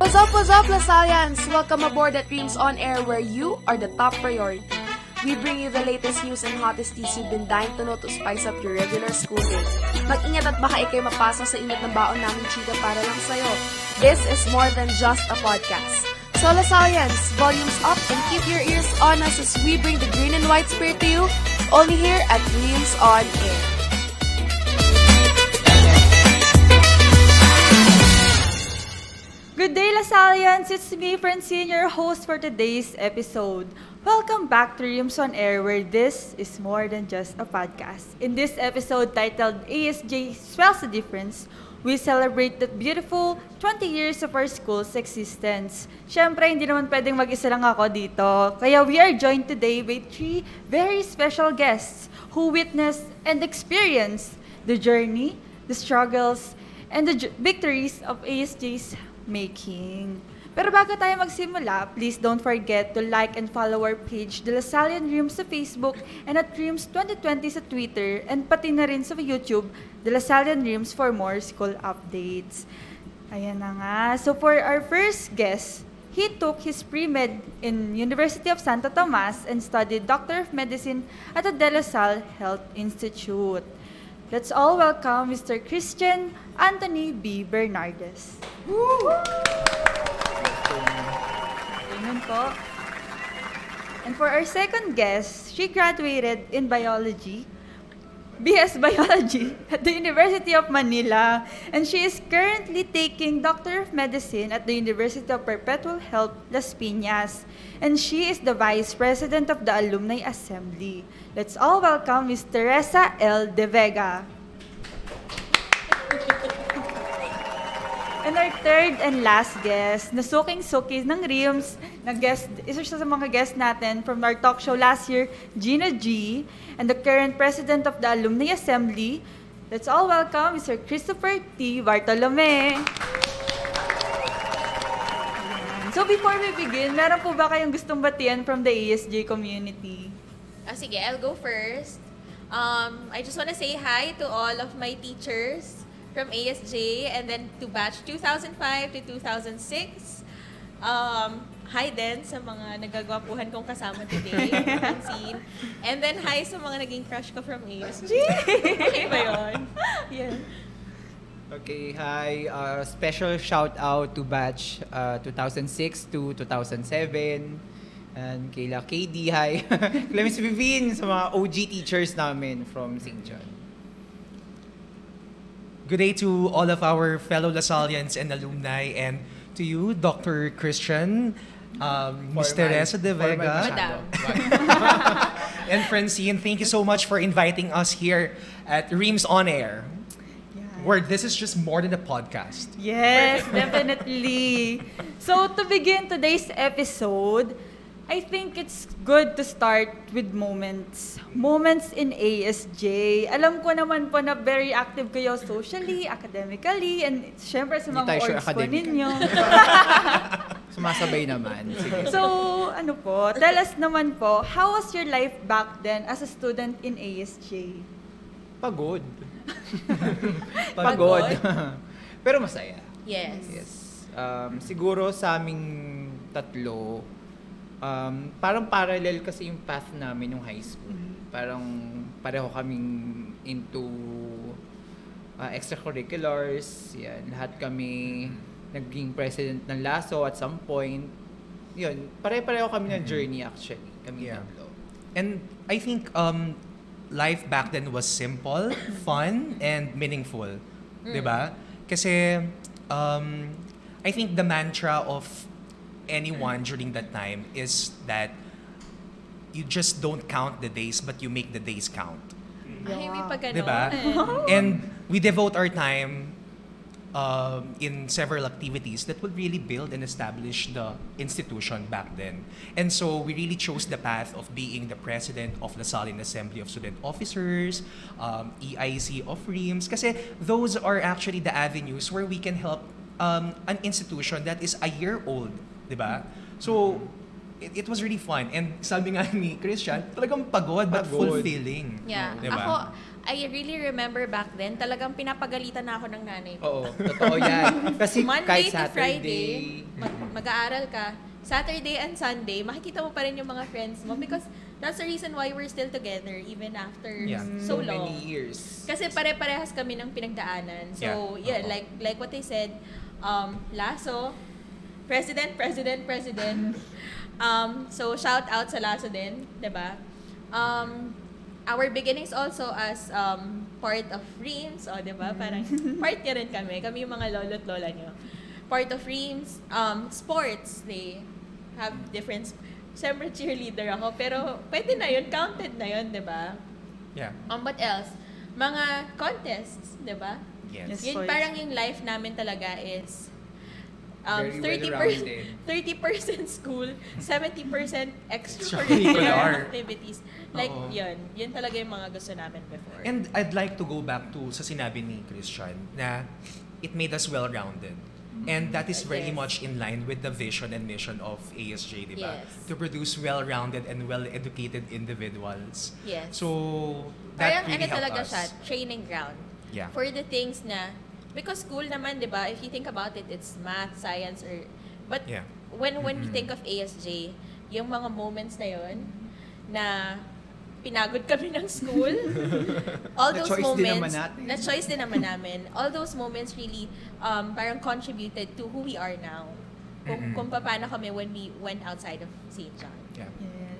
What's up, what's up, Lasalians? Welcome aboard at Dreams On Air where you are the top priority. We bring you the latest news and hottest teas you've been dying to know to spice up your regular school day. Mag-ingat at baka ikay mapasok sa init ng baon namin chika para lang sa'yo. This is more than just a podcast. So, Lasalians, volumes up and keep your ears on us as we bring the green and white spirit to you, only here at Dreams On Air. Good day, Lasalians! It's me, Francine, your host for today's episode. Welcome back to Rims on Air, where this is more than just a podcast. In this episode titled ASJ Swells the Difference, we celebrate the beautiful 20 years of our school's existence. Siyempre, hindi naman pwedeng mag-isa lang ako dito. Kaya we are joined today by three very special guests who witnessed and experienced the journey, the struggles, and the victories of ASJ's making. Pero bago tayo magsimula, please don't forget to like and follow our page, The Lasallian Dreams sa Facebook and at Dreams 2020 sa Twitter and pati na rin sa YouTube, The Lasallian Dreams for more school updates. Ayan na nga. So for our first guest, he took his pre-med in University of Santo Tomas and studied Doctor of Medicine at the De La Salle Health Institute. Let's all welcome Mr. Christian Anthony B. Bernardes. Amen po. And for our second guest, she graduated in biology, BS Biology at the University of Manila, and she is currently taking Doctor of Medicine at the University of Perpetual Health Las Piñas, and she is the Vice President of the Alumni Assembly. Let's all welcome Ms. Teresa L. De Vega. And our third and last guest, na suking-suki ng Rims, na guest, isa siya sa mga guest natin from our talk show last year, Gina G, and the current president of the Alumni Assembly. Let's all welcome Mr. Christopher T. Bartolome. So before we begin, meron po ba kayong gustong batian from the ASJ community? Ah, sige, I'll go first. Um, I just want to say hi to all of my teachers from ASJ and then to batch 2005 to 2006. Um, hi din sa mga nagagwapuhan kong kasama today. And then hi sa mga naging crush ko from ASJ. okay ba yun? Yeah. Okay, hi. Uh, special shout out to batch uh, 2006 to 2007. And kayla KD, hi. kay Miss Vivin sa mga OG teachers namin from St. John. Good day to all of our fellow Lasallians and alumni and to you, Dr. Christian, um, Ms. Teresa De Vega, masyado. and Francine. Thank you so much for inviting us here at Reams On Air, where this is just more than a podcast. Yes, definitely. So to begin today's episode, I think it's good to start with moments. Moments in ASJ. Alam ko naman po na very active kayo socially, academically, and syempre sa Hindi mga tayo sure orgs po academic. ninyo. Sumasabay naman. Sige. so, ano po, tell us naman po, how was your life back then as a student in ASJ? Pagod. Pagod? Pero masaya. Yes. Yes. Um, siguro sa aming tatlo, um, parang parallel kasi yung path namin nung high school. Parang pareho kaming into uh, extracurriculars. Yan, lahat kami naging president ng Lasso at some point. Yun, pare-pareho kami ng journey actually. Kami Yeah. tatlo. And I think um, life back then was simple, fun, and meaningful. Mm. ba? Kasi um, I think the mantra of anyone during that time is that you just don't count the days but you make the days count. Ay, may pa ganon. Diba? And we devote our time um, in several activities that would really build and establish the institution back then. And so we really chose the path of being the president of the Salin Assembly of Student Officers, um, EIC of REAMS, kasi those are actually the avenues where we can help um, an institution that is a year old, di ba? So it, it was really fun. And sabi nga ni Christian, talagang pagod but Pagod. fulfilling. Yeah. Diba? Ako, I really remember back then, talagang pinapagalitan na ako ng nanay ko. Oo, totoo yan. Kasi Monday kahit to Saturday, Friday, mag- mag-aaral ka. Saturday and Sunday, makikita mo pa rin yung mga friends mo because that's the reason why we're still together even after Yeah. so, so long. many years. Kasi pare-parehas kami ng pinagdaanan. So, Yeah. yeah, like like what they said, um, Lasso, President, President, President. um, so, shout out sa Lasso din, 'di ba? Um, our beginnings also as um, part of Reams, o, 'di ba? Parang part niya rin kami. Kami yung mga lolo't lola niyo. Part of Reams, um, sports, they have different Siyempre cheerleader ako, pero pwede na yun, counted na yun, di ba? Yeah. Um, what else? Mga contests, di ba? Yes. Yes. Yun parang yung life namin talaga is um, Very 30%, well-rounded. 30% school, 70% Extracurricular. extracurricular activities. Like, Oo. yun. Yun talaga yung mga gusto namin before. And I'd like to go back to sa sinabi ni Christian na it made us well-rounded. And that is very Yes. much in line with the vision and mission of ASJ, di ba? Yes. To produce well-rounded and well-educated individuals. yes. So, that parang really ano helped talaga us. siya, training ground. Yeah. For the things na, because school naman, di ba, if you think about it, it's math, science, or, but Yeah. when when we Mhm. think of ASJ, yung mga moments na yon na pinagod kami ng school, all Na those choice din naman moments, natin. na choice din naman namin, all those moments really um, parang contributed to who we are now. Kung, Mhm. kung paano kami when we went outside of St. John. Yeah.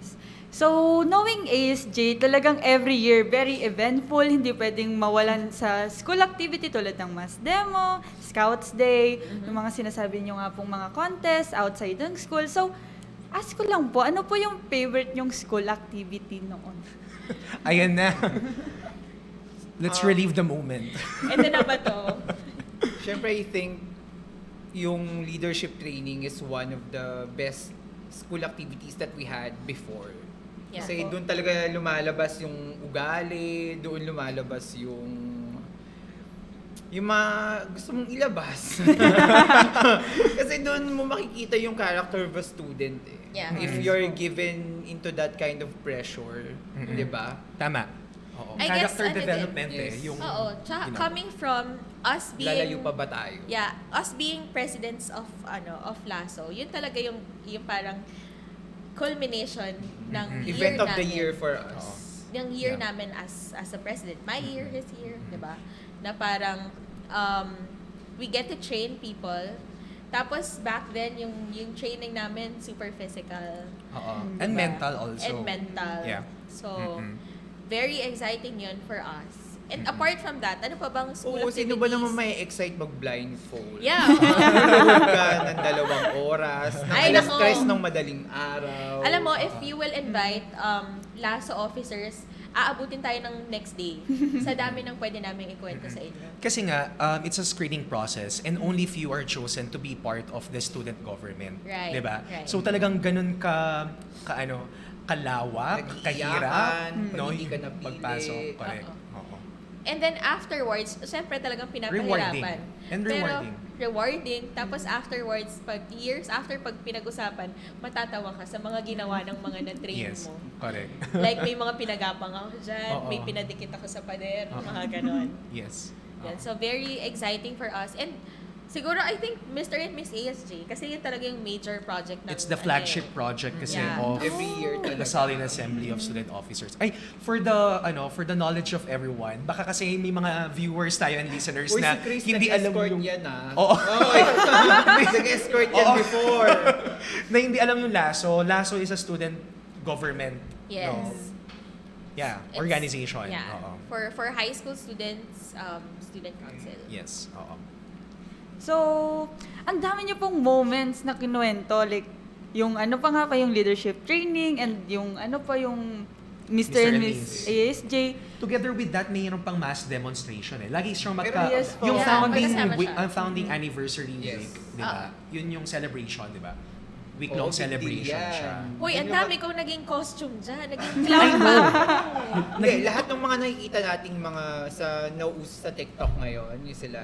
Yes. So, knowing ASJ, talagang every year, very eventful, hindi pwedeng mawalan sa school activity tulad ng mass demo, Scouts Day, yung mga sinasabi nyo nga pong mga contest outside ng school. So, ask ko lang po, ano po yung favorite yung school activity noon? Ayan na. Let's Um, relieve the moment. Ito na ba to? Siyempre, I think yung leadership training is one of the best school activities that we had before. Yeah. Kasi doon talaga lumalabas yung ugali, doon lumalabas yung yung mga gusto mong ilabas. Kasi doon mo makikita yung character of a student eh. Yeah. If Mhm. you're given into that kind of pressure, Mhm. 'di ba? Tama. Oo. I guess, Character ano din, development eh. yes. Yung, Oo. Tsaka you know. coming from us being... Lalayo pa ba tayo? Yeah, us being presidents of ano of Lasso, yun talaga yung yung parang culmination ng Mhm. year Event of the namin. year for us. Oo. Yung year Yeah. namin as as a president. My year, Mhm. his year, Mhm. 'di ba? Na parang um, we get to train people. Tapos back then yung yung training namin super physical. Oo. Mm. And Diba? mental also. And mental. Yeah. So Mhm. very exciting yun for us. And apart from that, ano pa bang school Oo, sino ba naman activities? may excite mag-blindfold? Yeah. Tulog ka ng dalawang oras, ng Ay, alas nako. stress ng madaling araw. Alam mo, if you will invite um, LASO officers, aabutin tayo ng next day. sa dami ng pwede namin ikwento sa inyo. Kasi nga, um, it's a screening process and only few are chosen to be part of the student government. Right, 'di ba? right. So talagang ganun ka, ka ano, kalawak, Nag-iiyakan, kahirap, pag no? hindi ka napili. Pagpasok, correct. Oo. And then afterwards, syempre talagang pinapahirapan. Rewarding. And Pero rewarding. rewarding. Tapos afterwards, pag years after pag pinag-usapan, matatawa ka sa mga ginawa ng mga na-train Yes, mo. correct. Like may mga pinagapang ako dyan, Oo. may pinadikit ako sa pader, Oo. mga ganon. yes. Yan. So, very exciting for us. And siguro, I think, Mr. and Miss ASJ, kasi yun talaga yung major project ng... It's the ano flagship eh. project kasi Yeah. of Every year the talaga. Salin Assembly of Student Officers. Ay, for the ano, for the knowledge of everyone, baka kasi may mga viewers tayo and listeners Uy, na si Chris, hindi alam yung yan ah. Oo. nag-escort yan before. na hindi alam yung LASO. LASO is a student government. Yes. No? Yeah, It's- organization. Yeah. Oo. For for high school students, um, student council. Yes. Oo. So, ang dami niyo pong moments na kinuwento. Like, yung ano pa nga pa yung leadership training and yung ano pa yung Mr. and Miss ASJ. Together with that, mayroon pang mass demonstration eh. Lagi siyang Pero magka... yes po. yung Yeah, founding, magkasama wi- siya. ang founding anniversary Yes. week, di ba? Yun yung celebration, di ba? Week-long Oo, big deal celebration yan. siya. Uy, ang dami kong naging costume dyan. Naging clown ba ako? Hindi, lahat ng mga nakikita nating mga sa nauuso sa TikTok ngayon, yung sila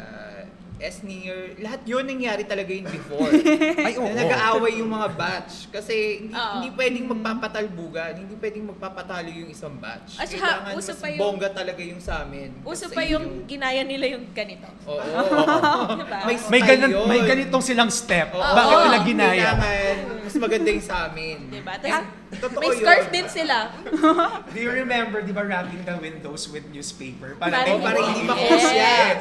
SNEER, lahat yun nangyari talaga yun before. Ay, oo. na nag-aaway yung mga batch. Kasi hindi, Oo. hindi pwedeng magpapatalbugan, hindi pwedeng magpapatalo yung isang batch. At saka, Kailangan uso mas pa yung- bongga talaga yung sa amin. Uso Kasi pa yung ginaya nila yung ganito. Oo. Diba? May May, style ganun, yun. may ganitong silang step. Oo. Bakit nila ginaya? Kailangan, mas maganda yung sa amin. Diba? Tapos, Totoo may yun. scarf din sila. Do you remember, di ba, wrapping the windows with newspaper? Para Oh, para hindi- hindi ma-close yan.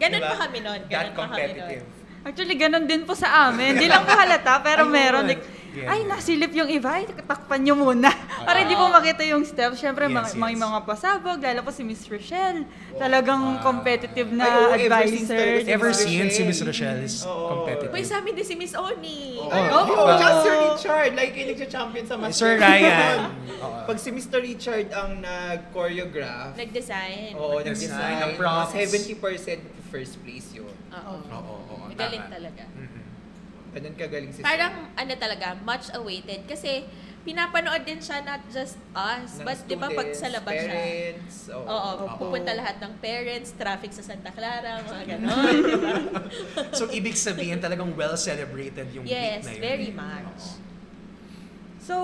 Ganun Diba? pa kami nun. Ganun That pa kami nun. competitive. Actually, ganun din po sa amin. Hindi lang po halata, pero meron. Like, Yeah. ay, nasilip yung iba. Ay, takpan nyo muna. Para hindi po makita yung steps. Siyempre, Yes, mga, may yes. mga pasabog. Lalo po si Miss Rochelle. Talagang competitive Ay, na ever since advisor. Ever Miss since si Miss Rochelle. Is Oo. competitive. Uy, sa amin din si Miss Oni. Ay, Oo. oo, Oo. tsaka Sir Richard, like yung nagcha-champion sa Master Sir Ryan. Pag si Mr. Richard ang nag-choreograph, Nag-design. oo, Nag-design nag-design, ng props. 70% first place yun. Oo. Oo, Magaling talaga. Mhm. Ganun kagaling si Parang ano talaga, much awaited. Kasi pinapanood din siya not just us. Ng but di ba pag sa labas siya, parents, oo. Oo, Opo. pupunta lahat ng parents, traffic sa Santa Clara, mga ganon. So, ibig sabihin talagang well-celebrated yung Yes, week na yun. very much. So,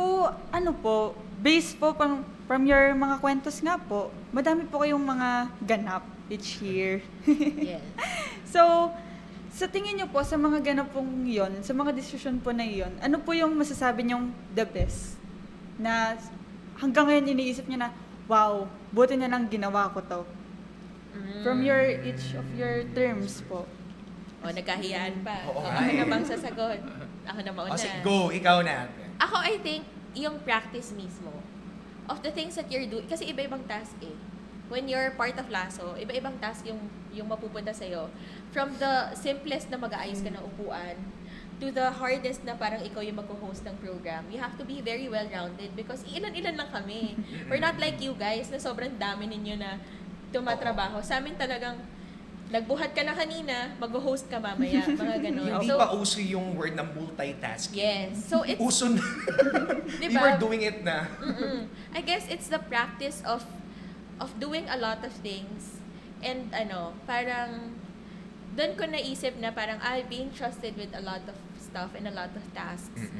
ano po, based po from, from your mga kwentos nga po, madami po kayong mga ganap each year. Yes. So, sa tingin niyo po, sa mga ganap pong yon, sa mga desisyon po na yon, ano po yung masasabi niyong the best? Na hanggang ngayon iniisip niyo na, wow, buti na lang ginawa ko to. From your, each of your terms po. O, nagkahiyaan pa. O, Oo nga ako eh. na bang sasagot? Ako na mauna. Oh, sige, go, ikaw na. Ako, I think, yung practice mismo of the things that you're doing, kasi iba-ibang task eh. When you're part of Lasso, iba-ibang task yung, yung mapupunta sa'yo. From the simplest na mag-aayos ka ng upuan, to the hardest na parang ikaw yung mag-host ng program, you have to be very well-rounded because ilan-ilan lang kami. We're not like you guys na sobrang dami ninyo na tumatrabaho. Sa amin talagang, nagbuhat ka na kanina, mag-host ka mamaya, mga ganun. Hindi So, pa uso yung word na multitasking. Yes. So, it's, Uso na. We Diba? were doing it na. Mm-mm. I guess it's the practice of of doing a lot of things and ano, parang doon ko naisip na parang ah, being trusted with a lot of stuff and a lot of tasks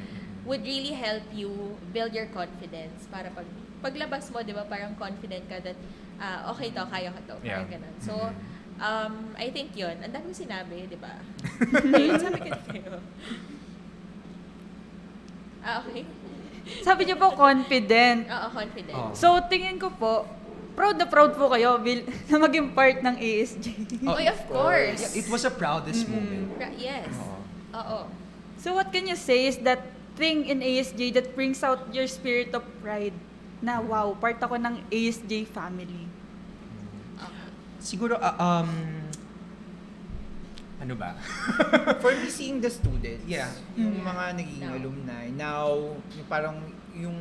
would really help you build your confidence para pag paglabas mo, 'di ba, parang confident ka that ah, okay to, kaya ko to, parang Yeah. ganun. So, um, I think 'yun. Ang dami sinabi, 'di ba? Yun, sabi ko sa'yo. Ah, okay. Sabi niyo po, confident. Oo, confident. Oo. So, tingin ko po, proud na proud po kayo bil- na maging part ng ASJ. Oy, of course. Yeah, it was a proudest moment. Ra- Yes. Oo. Oo. So what can you say is that thing in ASJ that brings out your spirit of pride? Na wow, part ako ng ASJ family. Siguro, ah, um, ano ba? For me, seeing the students, Yeah. yung Mm. mga naging Now. alumni, now, yung parang yung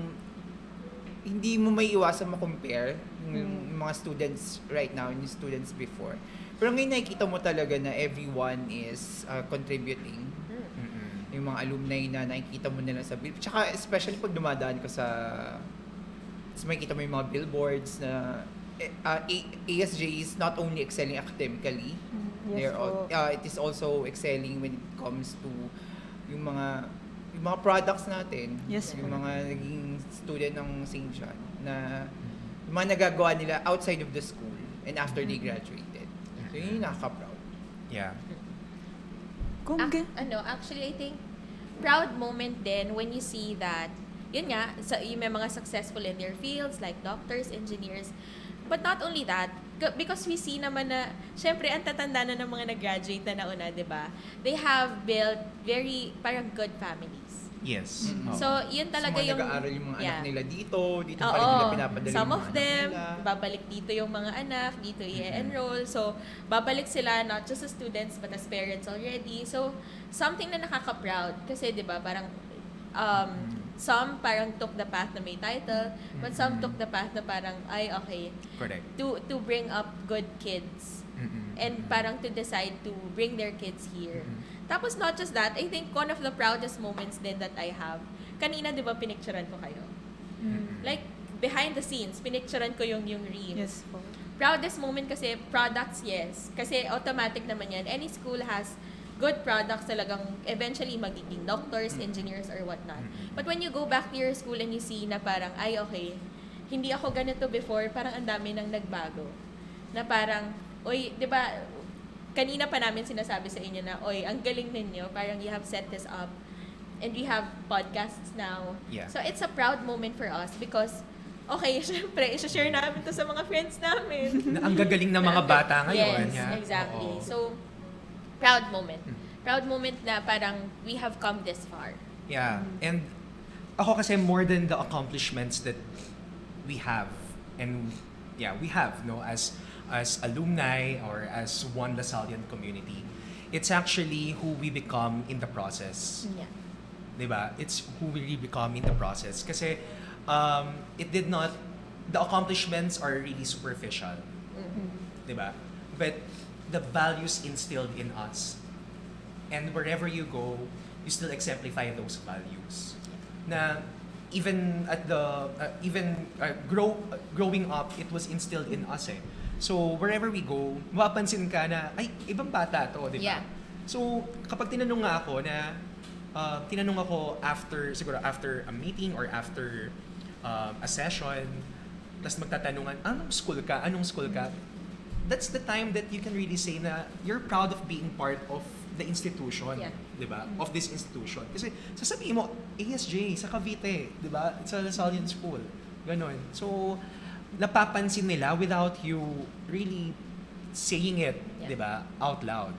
hindi mo may iwasan ma-compare Mm. mga students right now and students before. Pero ngayon nakikita mo talaga na everyone is uh, contributing. Mm-mm. Yung mga alumni na nakikita mo nila sa bill. Tsaka especially pag dumadaan ka sa tapos makikita mo yung mga billboards na eh, uh, ASJ is not only excelling academically, Yes They're po. al- uh, it is also excelling when it comes to yung mga yung mga products natin. Yes Yung po. mga naging student ng St. John na yung mga nagagawa nila outside of the school and after they graduated. So yun yung nakaka-proud. Yeah. Kung Ac- ano, actually, I think proud moment din when you see that, yun nga, sa, yung may mga successful in their fields, like doctors, engineers. But not only that, because we see naman na, syempre, ang tatanda na ng mga nag-graduate na nauna, di ba? They have built very, parang good families. Yes. Mm. Oo. So, yun talaga so, yung... nag-aaral yung mga yeah. anak nila dito, dito pa Oo. rin nila pinapadala Some of them, nila. babalik dito yung mga anak, dito i-enroll. So, babalik sila not just as students but as parents already. So, something na nakaka-proud. Kasi, di ba, parang um, some parang took the path na may title, but some took the path na parang, ay, okay, Correct. to to bring up good kids Mm-mm. and parang to decide to bring their kids here. Mhm. Tapos not just that, I think one of the proudest moments din that I have, kanina 'di ba pinicturean ko kayo? Mm. Like behind the scenes, pinicturean ko yung yung reams. Yes po. proudest moment kasi, products, yes. Kasi automatic naman yan. Any school has good products talagang eventually magiging doctors, engineers, or whatnot. But when you go back to your school and you see na parang, ay okay, hindi ako ganito before, parang ang dami nang nagbago. Na parang, oy, di ba, kanina pa namin sinasabi sa inyo na, oy, ang galing ninyo, parang you have set this up and we have podcasts now. Yeah. So it's a proud moment for us because, okay, syempre, isa-share namin to sa mga friends namin. Na ang gagaling ng mga bata ngayon. Yes, yeah. exactly. Oo. So, proud moment. Mm. Proud moment na parang we have come this far. Yeah. And ako kasi more than the accomplishments that we have and yeah, we have no as as alumni or as one Lasallian community. It's actually who we become in the process. Yeah. 'Di ba? It's who we really become in the process kasi um, it did not the accomplishments are really superficial. 'Di ba? But the values instilled in us and wherever you go, you still exemplify those values. Na even at the uh, even uh, grow uh, growing up, it was instilled in us eh. So wherever we go, mapapansin ka na ay ibang bata to, di ba? Yeah. So kapag tinanong nga ako na uh, tinanong ako after siguro after a meeting or after um, a session, tapos magtatanungan, anong school ka? Anong school ka? That's the time that you can really say na you're proud of being part of the institution, Yeah. 'di ba? Of this institution. Kasi sasabihin mo ASJ sa Cavite, 'di ba? It's a Lasallian school. Ganon. So napapansin nila without you really saying it, Yeah. 'di ba? Out loud.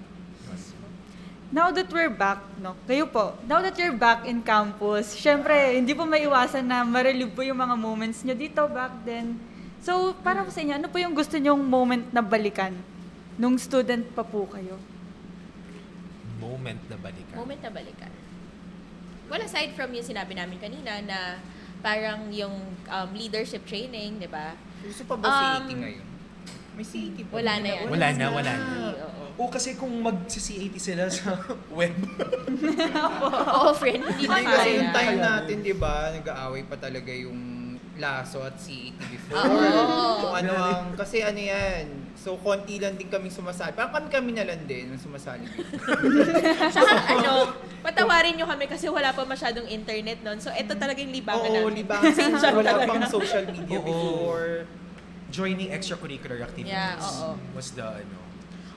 Now that we're back, no, kayo po, now that you're back in campus, syempre, hindi po maiwasan na ma-relive po yung mga moments nyo dito back then. So, para po sa inyo, ano po yung gusto nyong moment na balikan nung student pa po kayo? Moment na balikan. Moment na balikan. Well, aside from yung sinabi namin kanina na parang yung um, leadership training, di ba? Gusto pa ba Um, si 80 ngayon? May si 80 pa. Wala na yan. Wala na, wala na. Oo. O kasi kung mag-CAT sila sa web. Oo, friend, hindi kasi yung time natin, di ba, nag-aaway pa talaga yung Laso at CET before. Oo. Kung ano ang, kasi ano yan, so konti lang din kaming sumasali. Parang kami-kami na lang din ang sumasali. Saka ano, patawarin nyo kami kasi wala pa masyadong internet noon. So, ito talaga yung libangan Oo, namin. libangan. Pasensya Wala talaga. pang social media Oo. before. Joining extracurricular activities Yeah, oo. was the ano.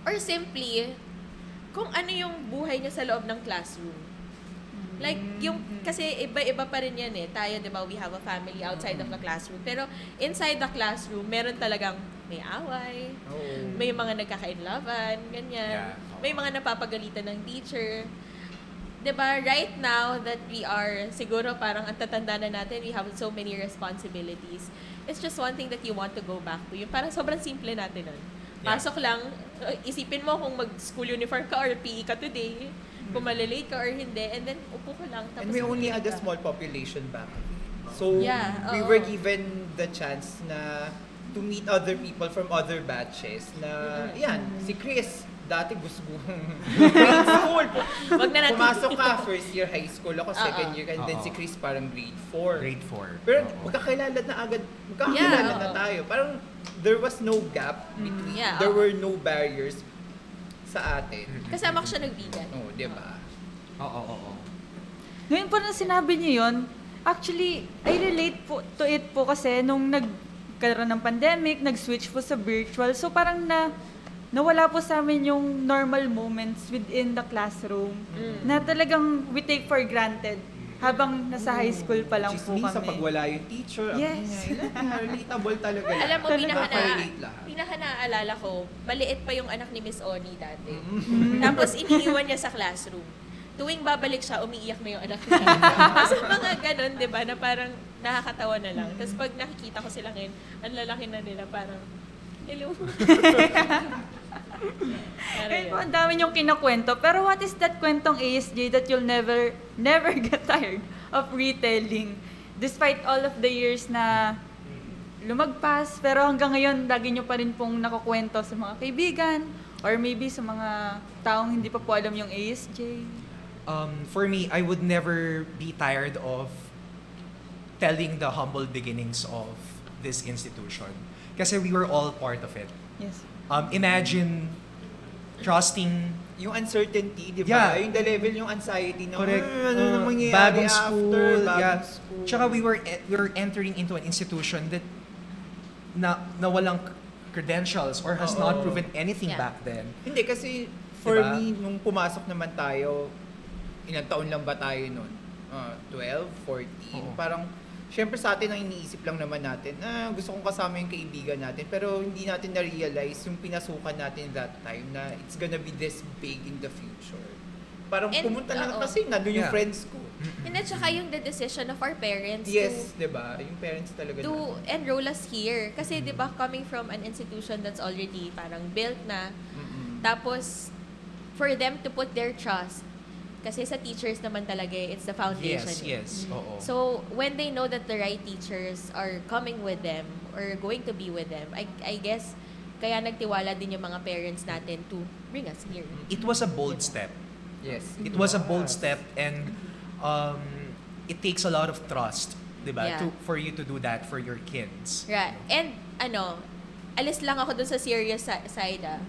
Or simply, kung ano yung buhay niya sa loob ng classroom. Like, yung, kasi iba-iba pa rin yan eh. Tayo, di ba, we have a family outside of the classroom. Pero inside the classroom, meron talagang may away, Oo. may mga nagkakainlaban, ganyan. Yeah. May mga napapagalitan ng teacher. 'Di ba right now that we are, siguro parang ang tatanda na natin, we have so many responsibilities. It's just one thing that you want to go back to. Yung parang sobrang simple natin nun. Yeah. Pasok lang, isipin mo kung mag-school uniform ka or PE ka today, kung malilate ka or hindi, and then upo ka lang. And Tapos we only had a small population back. So, Yeah, we oo. were given the chance na to meet other people from other batches na, yan, si Chris, dati gusto kong grade school. Wag na natin. Pumasok ka, first year high school ako, second Oo. year, and then Oo. si Chris parang grade 4. Grade 4. Pero magkakilala na agad, magkakilala Yeah, na oo. tayo. Parang there was no gap between, yeah, there oo. were no barriers sa atin. Kasama ko siya nagbigan. Oo, di ba? Oo, oo, oo. Ngayon po na sinabi niyo yon, actually, I relate po to it po kasi nung nagkaroon ng pandemic, nag-switch po sa virtual. So parang na nawala po sa amin yung normal moments within the classroom na talagang we take for granted habang nasa high school pa lang po sa kami. pag wala yung teacher. ang Yes. ingay. Lahat, relatable talaga. yan. Alam mo, Talaga pinaka, na, relate lahat. pinaka naaalala ko, maliit pa yung anak ni Miss Oni dati. Mm-hmm. Tapos iniiwan niya sa classroom. Tuwing babalik siya, umiiyak na yung anak niya. Tapos mga ganun, di ba, na parang nakakatawa na lang. Tapos pag nakikita ko sila ngayon, ang lalaki na nila, parang, hello. Pero Ayun po, ang dami niyong kinakwento. Pero what is that kwentong ASJ that you'll never, never get tired of retelling? Despite all of the years na lumagpas, pero hanggang ngayon, lagi niyo pa rin pong nakukwento sa mga kaibigan or maybe sa mga taong hindi pa po alam yung ASJ. Um, for me, I would never be tired of telling the humble beginnings of this institution. Kasi we were all part of it. Yes. Um, imagine trusting Yung uncertainty, di Yeah. ba? Yung the level, yung anxiety na, Correct. "Ah, ano Uh, na mangyayari bagong after, school, bagong yeah. school. Tsaka we were e- we were entering into an institution that na na walang credentials or has not Oo. proven anything Yeah. back then. Hindi, kasi for Diba? me, nung pumasok naman tayo, ilang taon lang ba tayo nun? Ah, 12, 14? Oo. Parang, syempre sa atin ang iniisip lang naman natin, ah, gusto kong kasama yung kaibigan natin, pero hindi natin na-realize yung pinasukan natin that time na it's gonna be this big in the future. Parang And, pumunta lang oo. kasi nandun yung Yeah. friends ko. And at saka yung the decision of our parents Yes, to di ba? Yung parents talaga to na. enroll us here. Kasi 'di ba coming from an institution that's already parang built na Mm-mm. tapos for them to put their trust kasi sa teachers naman talaga eh, it's the foundation. Yes, yes. eh. Oo. So when they know that the right teachers are coming with them or going to be with them, I I guess kaya nagtiwala din yung mga parents natin to bring us here. It was a bold step. Yes. It was a bold step and um, it takes a lot of trust, 'di ba? Yeah. To for you to do that for your kids. Right. And ano, alis lang ako dun sa serious si- side ah.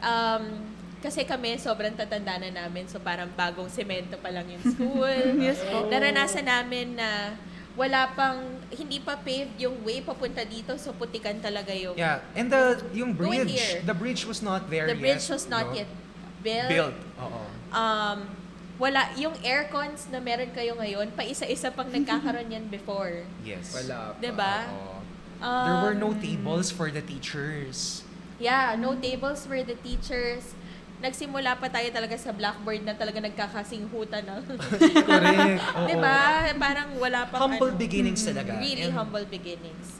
Um, kasi kami sobrang tatanda na namin so parang bagong semento pa lang yung school. Yes po. Naranasan namin na wala pang hindi pa paved yung way papunta dito so putikan talaga yung Yeah, and the yung Going bridge, here. the bridge was not there the yet. bridge was not no? yet built. built. Oo. Um wala yung aircons na meron kayo ngayon pa isa-isa pang nagkakaroon yan before. Yes. Wala pa. 'Di ba? Oo. Um, There were no tables for the teachers. Yeah, no tables for the teachers. Nagsimula pa tayo talaga sa blackboard na talaga nagkakasinghutan ng... Correct. Oo. Di ba? Parang wala pang Humble ano, beginnings talaga. Really And humble beginnings.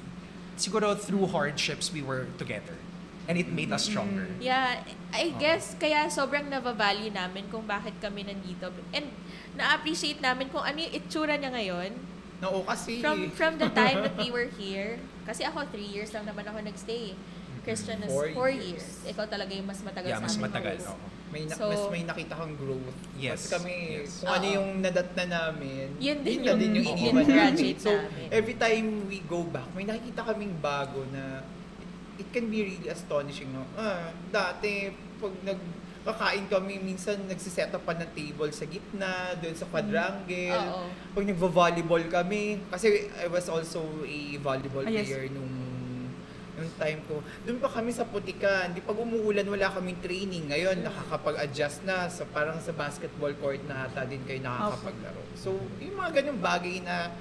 Siguro through hardships we were together. And it made us stronger. Yeah, I Oo. guess kaya sobrang nava-value namin kung bakit kami nandito. And na-appreciate namin kung ano yung itsura niya ngayon. Oo, kasi... From from the time that we were here. Kasi ako, three years lang naman ako nagstay. Christian is Four four, years. years. Ikaw talaga yung mas matagal Yeah, sa mas amin. matagal. Oo. may na, So- mas may nakita kang growth. Yes. Mas kami, Yes. kung ano Oo. yung nadat na namin, Yun din na din yung yung iniwan namin. So, namin. every time we go back, may nakikita kaming bago na it can be really astonishing. No? Ah, dati, pag nagkakain kami, minsan nagsiset up pa ng table sa gitna, doon sa quadrangle. Oo. Pag nagvo-volleyball kami, kasi I was also a volleyball Ah, yes. player nung yung time ko. Doon pa kami sa putikan. Di pag umuulan, wala kaming training. Ngayon, nakakapag-adjust na. sa parang sa basketball court na ata din kayo nakakapaglaro. So, yung mga ganyung bagay na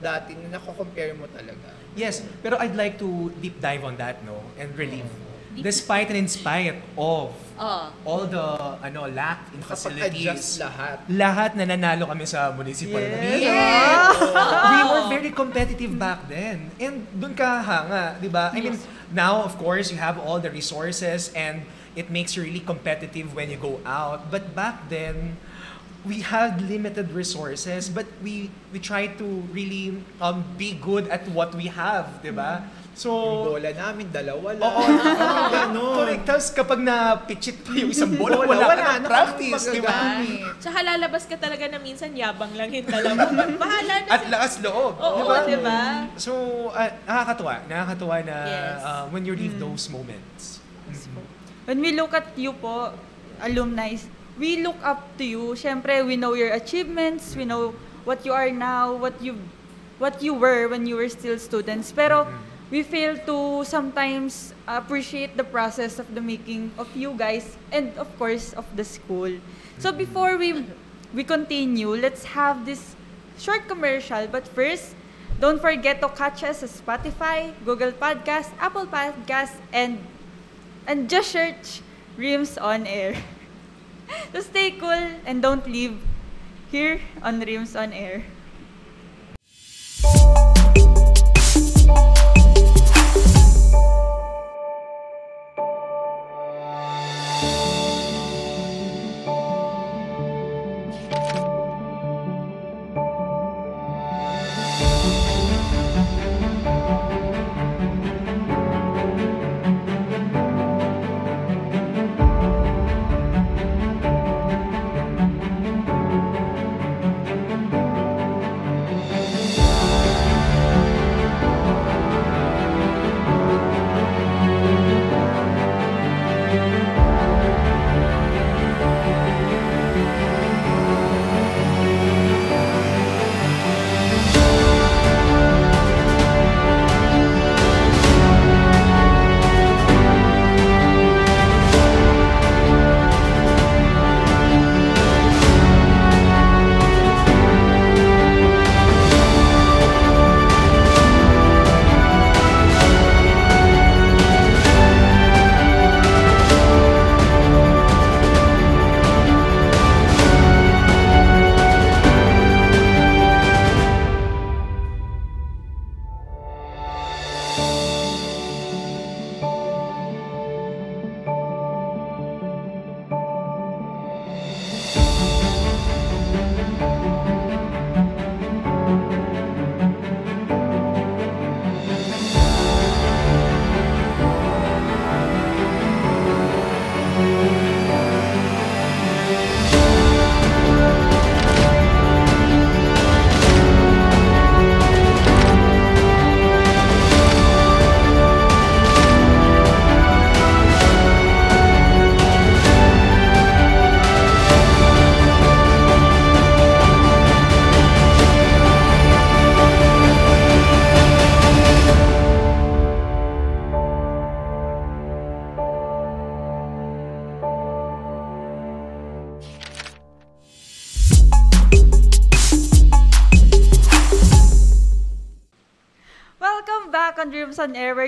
dati na nako-compare mo talaga. Yes, pero I'd like to deep dive on that, no? And relieve. Despite and in spite of Oo. all the ano lack in facilities, lahat. lahat na nanalo kami sa municipal Yes. meet. Yes! we were very competitive back then. And dun ka hanga, di ba? I mean, now, of course, you have all the resources and it makes you really competitive when you go out. But back then, we had limited resources, but we we try to really um, be good at what we have, di ba? So, Yung bola namin, dalawa lang. Oo, Parang ganun. Correct. Tapos kapag na-pitchit pa yung isang bola, Bola, wala, wala ka na practice, di ba? Tsaka lalabas ka talaga na minsan yabang lang yung dalawa. Bahala na At lakas loob, Oo, di ba? di ba? So, ah, nakakatuwa. Nakakatuwa na Yes. ah, when you leave those moments. When we look at you po, alumni, we look up to you. Siyempre, we know your achievements, we know what you are now, what you what you were when you were still students. Pero we fail to sometimes appreciate the process of the making of you guys and of course of the school. So mm-hmm. before we we continue, let's have this short commercial. But first, don't forget to catch us sa Spotify, Google Podcast, Apple Podcast, and and just search Rims on Air. so stay cool and don't leave here on Rims on Air.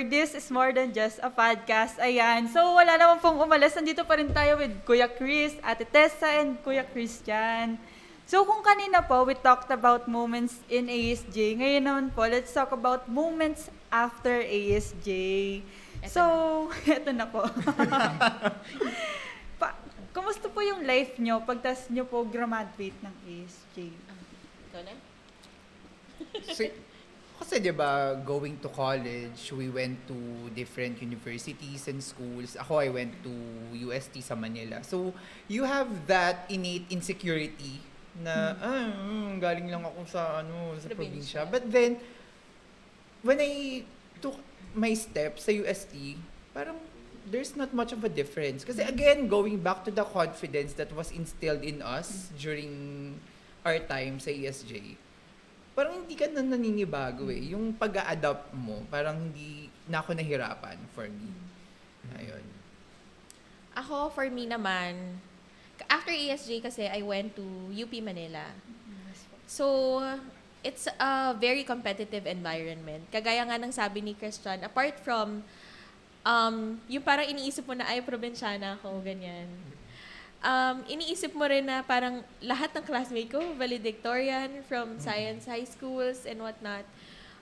This is more than just a podcast. Ayan. So, wala naman pong umalas. Nandito pa rin tayo with Kuya Chris, Ate Tessa, and Kuya Christian. So, kung kanina po, we talked about moments in ASJ. Ngayon naman po, let's talk about moments after ASJ. Eto so, eto na po. pa, kumusta po yung life nyo pagtas nyo po graduate ng ASJ? Ikaw na? Kasi 'di ba, going to college, we went to different universities and schools. Ako I went to UST sa Manila. So, you have that innate insecurity na ah, mm, galing lang ako sa ano, sa Probinsya. probinsya. But then when I took my step sa UST, parang there's not much of a difference. Kasi again, going back to the confidence that was instilled in us during our time sa ESJ, parang hindi ka na naninibago eh. Yung pag adapt mo, parang hindi na ako nahirapan for me. Ayun. Ako, for me naman, after ESJ kasi, I went to UP Manila. So, it's a very competitive environment. Kagaya nga ng sabi ni Christian, apart from, um, yung parang iniisip mo na, ay, probinsyana ako, ganyan. Um, iniisip mo rin na parang lahat ng classmate ko, valedictorian from science high schools and whatnot.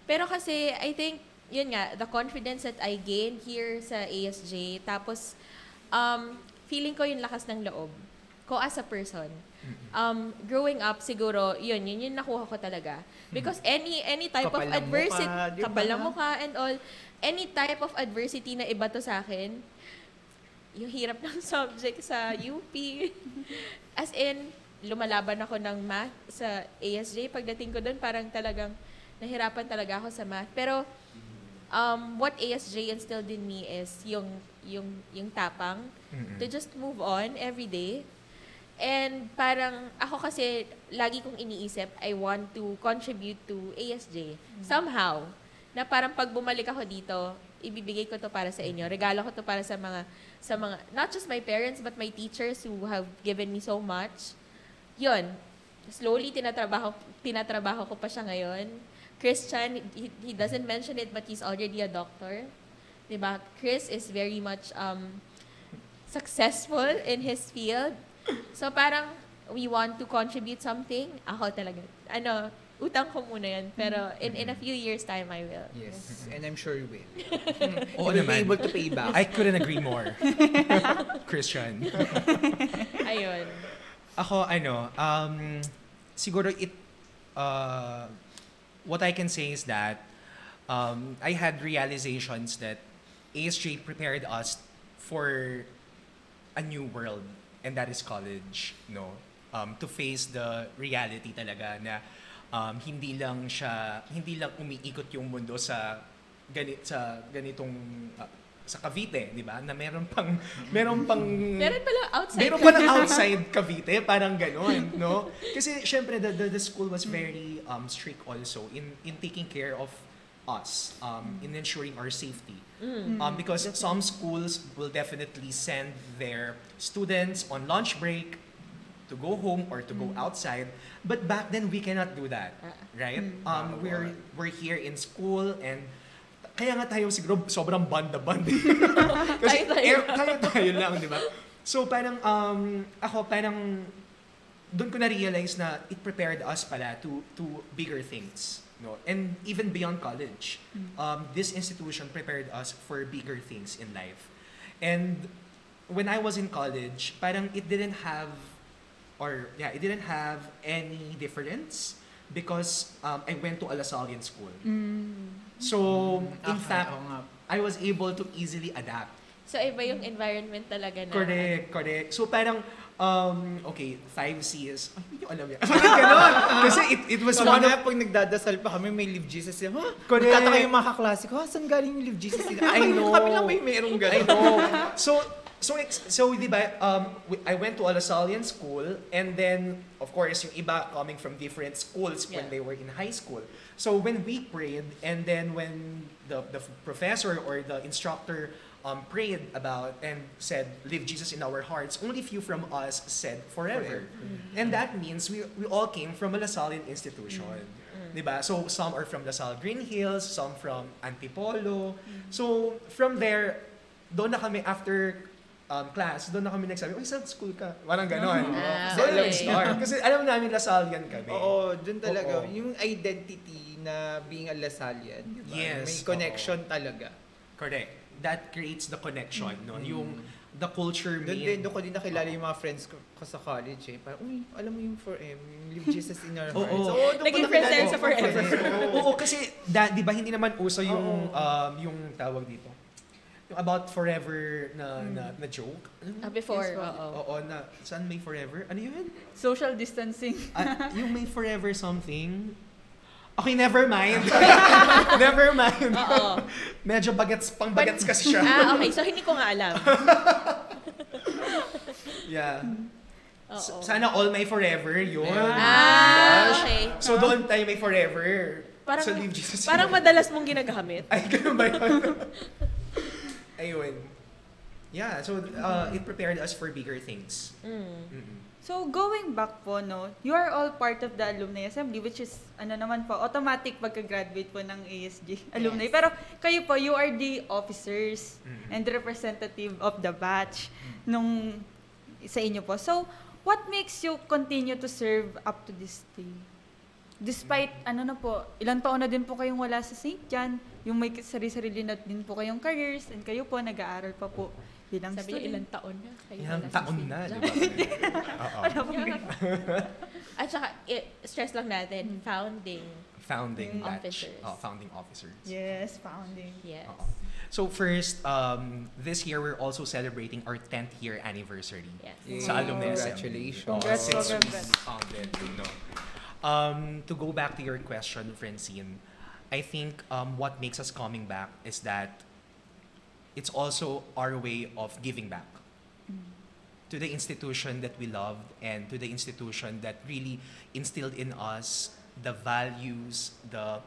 Pero kasi, I think, yun nga, the confidence that I gained here sa ASJ, tapos, um, feeling ko yung lakas ng loob ko as a person. Um, growing up, siguro, yun, yun yung nakuha ko talaga. Because any any type Kapal of adversity, kapal ng mukha and all, any type of adversity na iba to sa akin, yung hirap ng subject sa UP. As in, lumalaban ako ng math sa ASJ. Pagdating ko doon, parang talagang nahirapan talaga ako sa math. Pero, um, what ASJ instilled in me is yung, yung, yung tapang to just move on every day. And parang ako kasi lagi kong iniisip, I want to contribute to ASJ. Somehow. Na parang pag bumalik ako dito, ibibigay ko to para sa inyo. Regalo ko to para sa mga, sa mga, not just my parents, but my teachers who have given me so much. Yun. Slowly, tinatrabaho, tinatrabaho ko pa siya ngayon. Christian, he, he doesn't mention it, but he's already a doctor. Diba? Chris is very much um, successful in his field. So parang we want to contribute something. Ako talaga. Ano, utang ko muna yan. Pero in, in a few years time, I will. Yes. And I'm sure you will. Oo you will be naman. able to pay back. I couldn't agree more. Christian. Ayun. Ako, ano, um, siguro it, uh, what I can say is that um, I had realizations that ASJ prepared us for a new world, and that is college, no? Um, to face the reality talaga na um, hindi lang siya, hindi lang umiikot yung mundo sa ganit sa ganitong uh, sa Cavite, di ba? Na meron pang meron pang Meron pala outside. Meron pa ng outside Cavite, parang gano'n, no? Kasi syempre the, the, the school was very um, strict also in in taking care of us, um, in ensuring our safety. Um, because some schools will definitely send their students on lunch break to go home or to go outside. But back then we cannot do that, right? Um, we're we're here in school and kaya nga tayo siguro sobrang banda-banda. Kasi Tayo-tayo. air, tayo-tayo lang, di ba? So parang, um, ako parang, doon ko na-realize na it prepared us pala to to bigger things. No? And even beyond college, um, this institution prepared us for bigger things in life. And when I was in college, parang it didn't have, or yeah, it didn't have any difference because um, I went to a Lasallian school. So, in Okay, fact, nga. I was able to easily adapt. So iba yung environment talaga na. Correct, correct. So parang, um, okay, 5C is, ay, hindi ko alam yan. Parang ganon. Kasi it, it was So, one of, pag nagdadasal pa kami, may Live Jesus. Ha? Correct. Magtataka yung mga kaklase ko, ha? Saan galing yung Live Jesus? I know. Kami lang may merong I gano'n. know. So, so, ex- so di ba, um, we- I went to a Lasallian school and then, of course, yung iba coming from different schools when Yeah. they were in high school. So when we prayed and then when the, the professor or the instructor um, prayed about and said, "Live Jesus in our hearts." Only few from us said, "Forever,", and that means we we all came from a Lasallian institution. Diba? So some are from Lasal Green Hills, some from Antipolo. So from there, doon na kami after um, class, doon na kami nagsabi, "Uy, saan school ka?" Parang ganon. Ah, Doon okay. start. Kasi alam namin Lasallian kami. Oo, dun talaga. Oo. Yung identity na being a Lasallian, di ba? Yes, May oo. connection talaga. Correct. That creates the connection, no? Yung the culture Doon din, doon ko din nakilala yung mga friends ko, ko sa college eh. Parang, uy, alam mo yung forever, yung live Jesus in our Oo. hearts. Oo, doon ko Naging friends tayo sa forever. Oo. Oo, kasi da, 'di ba hindi naman uso yung Oo. um, yung tawag dito. Yung about forever na na, na joke. Ah, before, Yes, oo. Oo, na saan may forever? Ano yun? Social distancing. Ah, yung may forever something. Okay, never mind. never mind. Oo. Medyo bagets, pang bagets kasi siya. Ah, okay. So, hindi ko nga alam. Yeah. Oo. S- Sana all may forever, yun. Ah, Gosh. okay. So doon tayo may forever. Parang, so leave Jesus. parang madalas mong ginagamit. Ay, ganun ba yun? Ayun. Yeah, so uh, it prepared us for bigger things. Mm. Mm-mm. So, going back po, no, you are all part of the Alumni Assembly, which is, ano naman po, automatic pagka-graduate po ng ASG alumni. Yes. Pero kayo po, you are the officers Mhm. and representative of the batch nung sa inyo po. So, what makes you continue to serve up to this day? Despite, ano na po, ilang taon na din po kayong wala sa St. John, yung may sarili-sarili na din po kayong careers, and kayo po nag-aaral pa po bilang Sabi student. ilang taon na. Kayo Ilang taon na, di ba? Oo. At saka, i- stress lang natin, founding. Founding Mm. Officers. Oh, founding officers. Yes, founding. Yes. Oo. So first, um, this year we're also celebrating our 10th year anniversary. Yes. Sa alumni Congratulations. assembly. Congrats, since we congrats. founded, you know. Um, to go back to your question, Francine, I think um, what makes us coming back is that it's also our way of giving back to the institution that we loved and to the institution that really instilled in us the values, the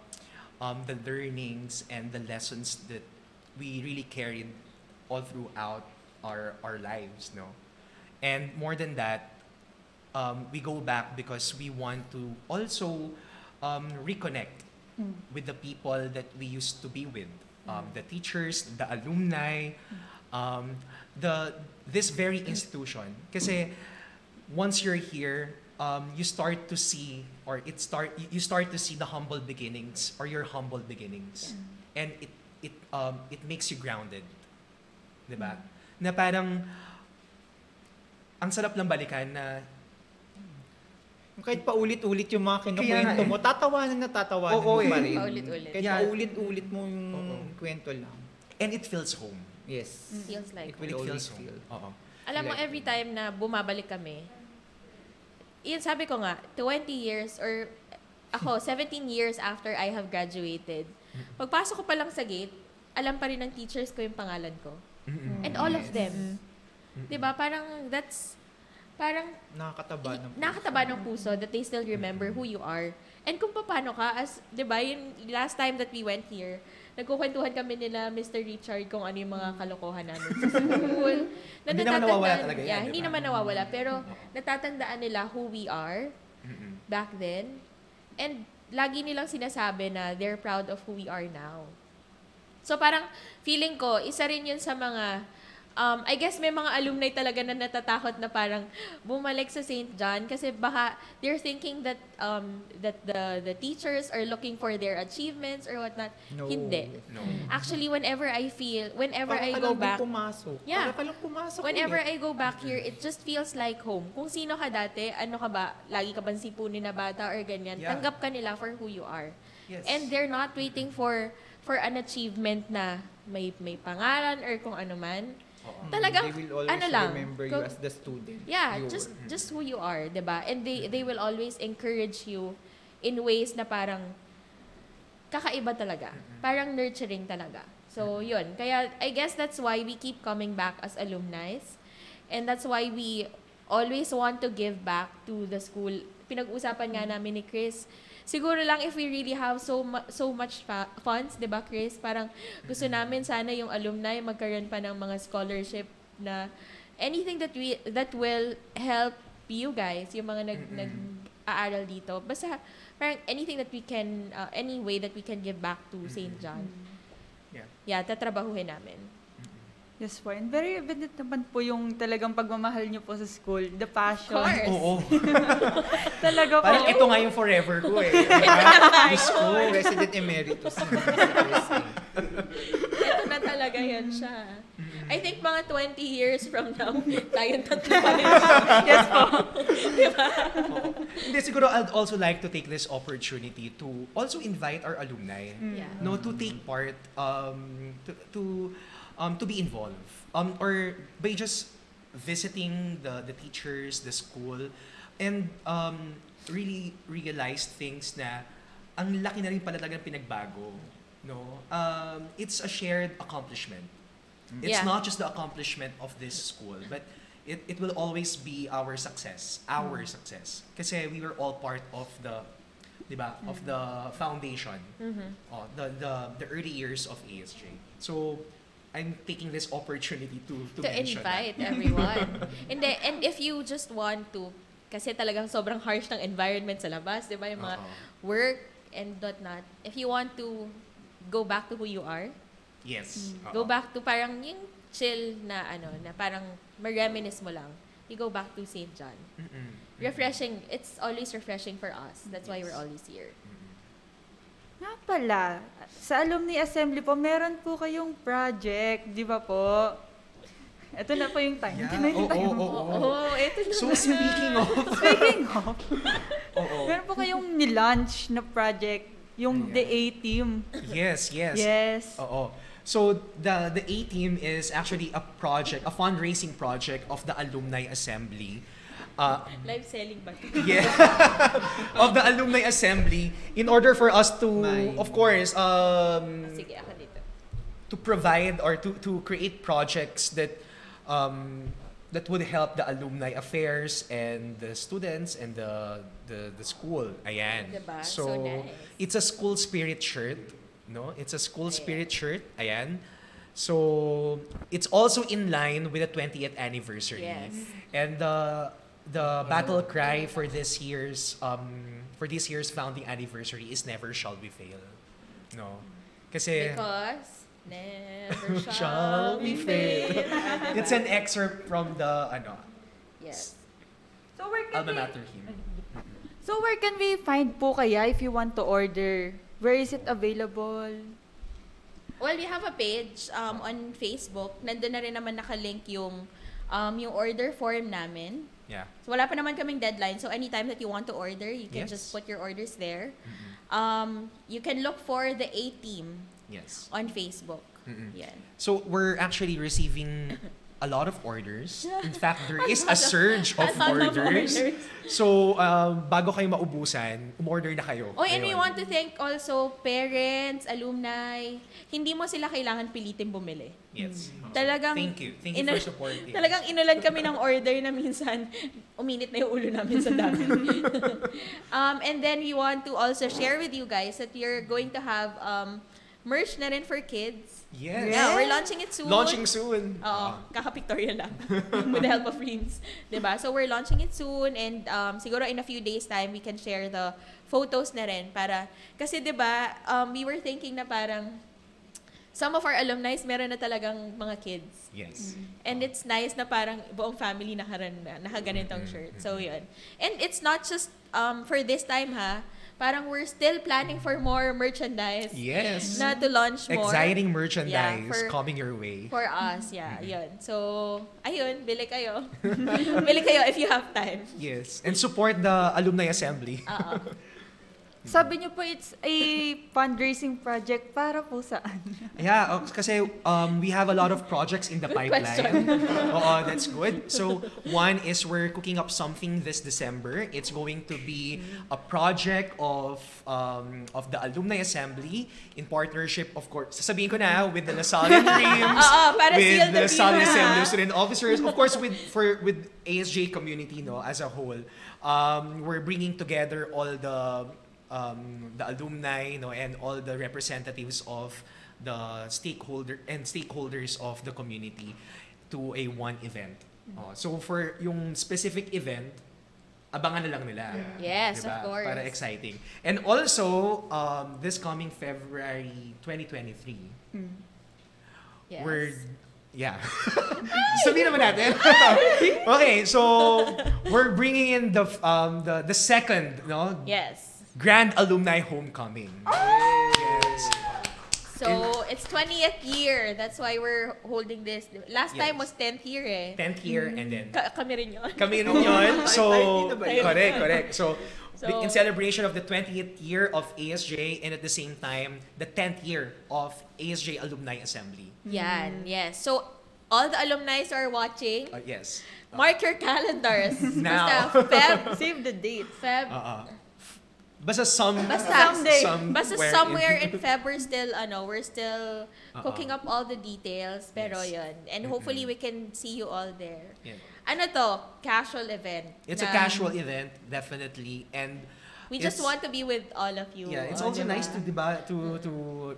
um, the learnings and the lessons that we really carried all throughout our our lives, no. And more than that, um, we go back because we want to also um, reconnect Mm. with the people that we used to be with, um, the teachers, the alumni, um, the this very institution. Kasi once you're here, um, you start to see, or it start you start to see the humble beginnings or your humble beginnings, and it it um, it makes you grounded, diba? Na parang ang sarap lang balikan na Kahit paulit-ulit yung mga kinukwento nga eh. mo, tatawanan na tatawanan Oo mo eh. pa rin. Paulit-ulit. Kahit Yeah. paulit-ulit mo yung Oo. kwento lang. and it feels home. Yes. Feels like It will It always feels home. feel. Oo. Alam mo, every time na bumabalik kami, yun sabi ko nga, 20 years or ako, 17 years after I have graduated, pagpasok ko pa lang sa gate, alam pa rin ng teachers ko yung pangalan ko. And all of them. 'Di ba Parang that's, parang Nakakataba ng nakataba ng puso that they still remember who you are. And kung paano ka, as, di ba, yung last time that we went here, nagkukwentuhan kami nila Mr. Richard kung ano yung mga kalokohan namin sa school. na Hindi naman nawawala talaga yan, Yeah, di hindi naman nawawala. Pero natatandaan nila who we are Mm-mm. back then. And lagi nilang sinasabi na they're proud of who we are now. So parang feeling ko, isa rin yun sa mga, um, I guess may mga alumni talaga na natatakot na parang bumalik sa St. John kasi baka they're thinking that um, that the the teachers are looking for their achievements or whatnot. No. Hindi. No. Actually, whenever I feel, whenever Para I go back, pumasok. Yeah. Para ka lang pumasok Whenever ulit. I go back here, it just feels like home. Kung sino ka dati, ano ka ba, lagi ka bang sipunin na bata or ganyan, Yeah. tanggap ka nila for who you are. Yes. And they're not waiting for for an achievement na may may pangalan or kung ano man. Oo. Talagang, They will always ano lang, remember you as the student. Yeah, you just were. just who you are, 'di ba? And they they will always encourage you in ways na parang kakaiba talaga. Parang nurturing talaga. So, yun. Kaya I guess that's why we keep coming back as alumni. And that's why we always want to give back to the school pinag-usapan nga namin ni Chris, siguro lang if we really have so mu- so much fa- funds, 'di ba Chris? Parang gusto namin sana yung alumni magkaroon pa ng mga scholarship na anything that we that will help you guys, yung mga nag Mm-mm. nag-aaral dito. Basta parang anything that we can uh, any way that we can give back to St. John. Yeah. Yeah, tatrabahuhin namin. Yes po. And very evident naman po yung talagang pagmamahal niyo po sa school. The passion. Of course. Oo. Talaga po. Parang ito nga yung forever ko eh. Diyos ko, resident emeritus. Ito na talaga yan siya. I think mga 20 years from now, tayong tatlo pa rin. yes po. Hindi, siguro I'd also like to take this opportunity to also invite our alumni Yeah. no to take part um to to um to be involved. Um or by just visiting the the teachers the school and um really realize things na ang laki na rin pala talaga ng pinagbago no? Um it's a shared accomplishment. It's Yeah. not just the accomplishment of this school but it, it will always be our success our success. Kasi we were all part of the di ba of the foundation. Mhm. oh, the, the the early years of ASJ so I'm taking this opportunity to to, to mention invite that. everyone. and, then, and if you just want to, kasi talagang sobrang harsh ng environment sa labas, di ba? Yung mga Oo. work and whatnot. If you want to go back to who you are, yes go Oo. back to parang yung chill na ano, na parang ma-reminisce mo lang. You go back to St. John. Mm-mm. Refreshing. It's always refreshing for us. That's why we're always here. Nga pala, sa alumni assembly po, meron po kayong project, di ba po? Ito na po yung time. Yeah. Ito na yung Oo, time. oo, oo. Oh, ito na. So speaking of Speaking of, Oo. meron po kayong nilaunch na project, yung Ayan. The A Team. Yes, yes. Yes. Oo. So the the A team is actually a project, a fundraising project of the alumni assembly. Uh, Live selling ba? yeah, of the alumni assembly in order for us to May- of course um Sige, ako dito. to provide or to to create projects that um that would help the alumni affairs and the students and the the, the school. Ayan. Diba? So, So nice. it's a school spirit shirt, no? It's a school Ayan. spirit shirt. Ayan. So, it's also in line with the 20th anniversary. Yes. And the the battle cry for this year's um for this year's founding anniversary is never shall we fail. No. Kasi Because never Shall shall we we fail. it's an excerpt from the ano Yes. So where can alma we, mater so where can we find po kaya if you want to order? Where is it available? Well, we have a page um, on Facebook. Nandun na rin naman nakalink yung um, yung order form namin. Yeah. So wala pa naman kaming deadline. So anytime that you want to order, you can Yes. just put your orders there. Um, you can look for the A team Yes. on Facebook. Mm-mm. Yan. So we're actually receiving a lot of orders. In fact, there is a surge of A lot of orders. So, um, bago kayo maubusan, umorder na kayo. Oh, and we want to thank also parents, alumni. Hindi mo sila kailangan pilitin bumili. Yes. Talagang Thank you. Thank you for supporting. Talagang inulan kami ng order na minsan uminit na yung ulo namin sa dami. um, and then we want to also share with you guys that we're going to have um, merch na rin for kids. Yes. Yeah, we're launching it soon. Launching soon. Oo, kaka-pictorial lang. with the help of Reams. 'Di ba? So we're launching it soon and um, siguro in a few days time we can share the photos na rin para kasi 'di ba um, we were thinking na parang some of our alumni meron na talagang mga kids. Yes. And it's nice na parang buong family nakaran na, nakaganitong Mm-mm, shirt. So, yun. And it's not just um, for this time, ha? Parang we're still planning for more merchandise Yes. na to launch more. Exciting merchandise Yeah, for- coming your way. For us, yeah, yun. So, ayun, bili kayo. bili kayo if you have time. Yes. And support the alumni assembly. Oo. Sabi niyo po it's a fundraising project para po saan? Yeah, uh, kasi um, we have a lot of projects in the Good pipeline. Oo, that's good. So, one is we're cooking up something this December. It's going to be a project of um, of the Alumni Assembly in partnership, of course, sasabihin ko na, with the Lasallian Dreams, Oo, para with the the Lasallian deal, ha? Assembly Student Officers, of course, with for with ASJ community, no, as a whole. Um, we're bringing together all the um, the alumni, no, and all the representatives of the stakeholder and stakeholders of the community to a one event. Oh, so for yung specific event, abangan na lang nila. Yes, Diba? of course. Para exciting. And also, um, this coming February 2023, Yes. we're yeah. Sabihin naman natin. okay, so we're bringing in the um the the second, no, Yes. Grand Alumni Homecoming. Yes. So, it's 20th year. That's why we're holding this. Last time was 10th year eh. 10th year and then Ka- kami rin yun. kami rin yun. So, Ay, ay, dito ba yun? correct, correct. So, So- in celebration of the 20th year of ASJ and at the same time, the 10th year of ASJ Alumni Assembly. Yan, yes. So, all the alumni are watching. Uh, yes. Mark your calendars. Now. Basta Feb, Save the date. Feb, Uh, Basta some Basta, Someday. basta somewhere somewhere in- in Feb, we're still, ano, we're still Uh-uh. cooking up all the details. Pero Yes. yun. And hopefully, we can see you all there. Yeah. Ano to? Casual event. It's a casual event, definitely, and We just want to be with all of you. Yeah, it's Oh, also diba? nice to diba, to to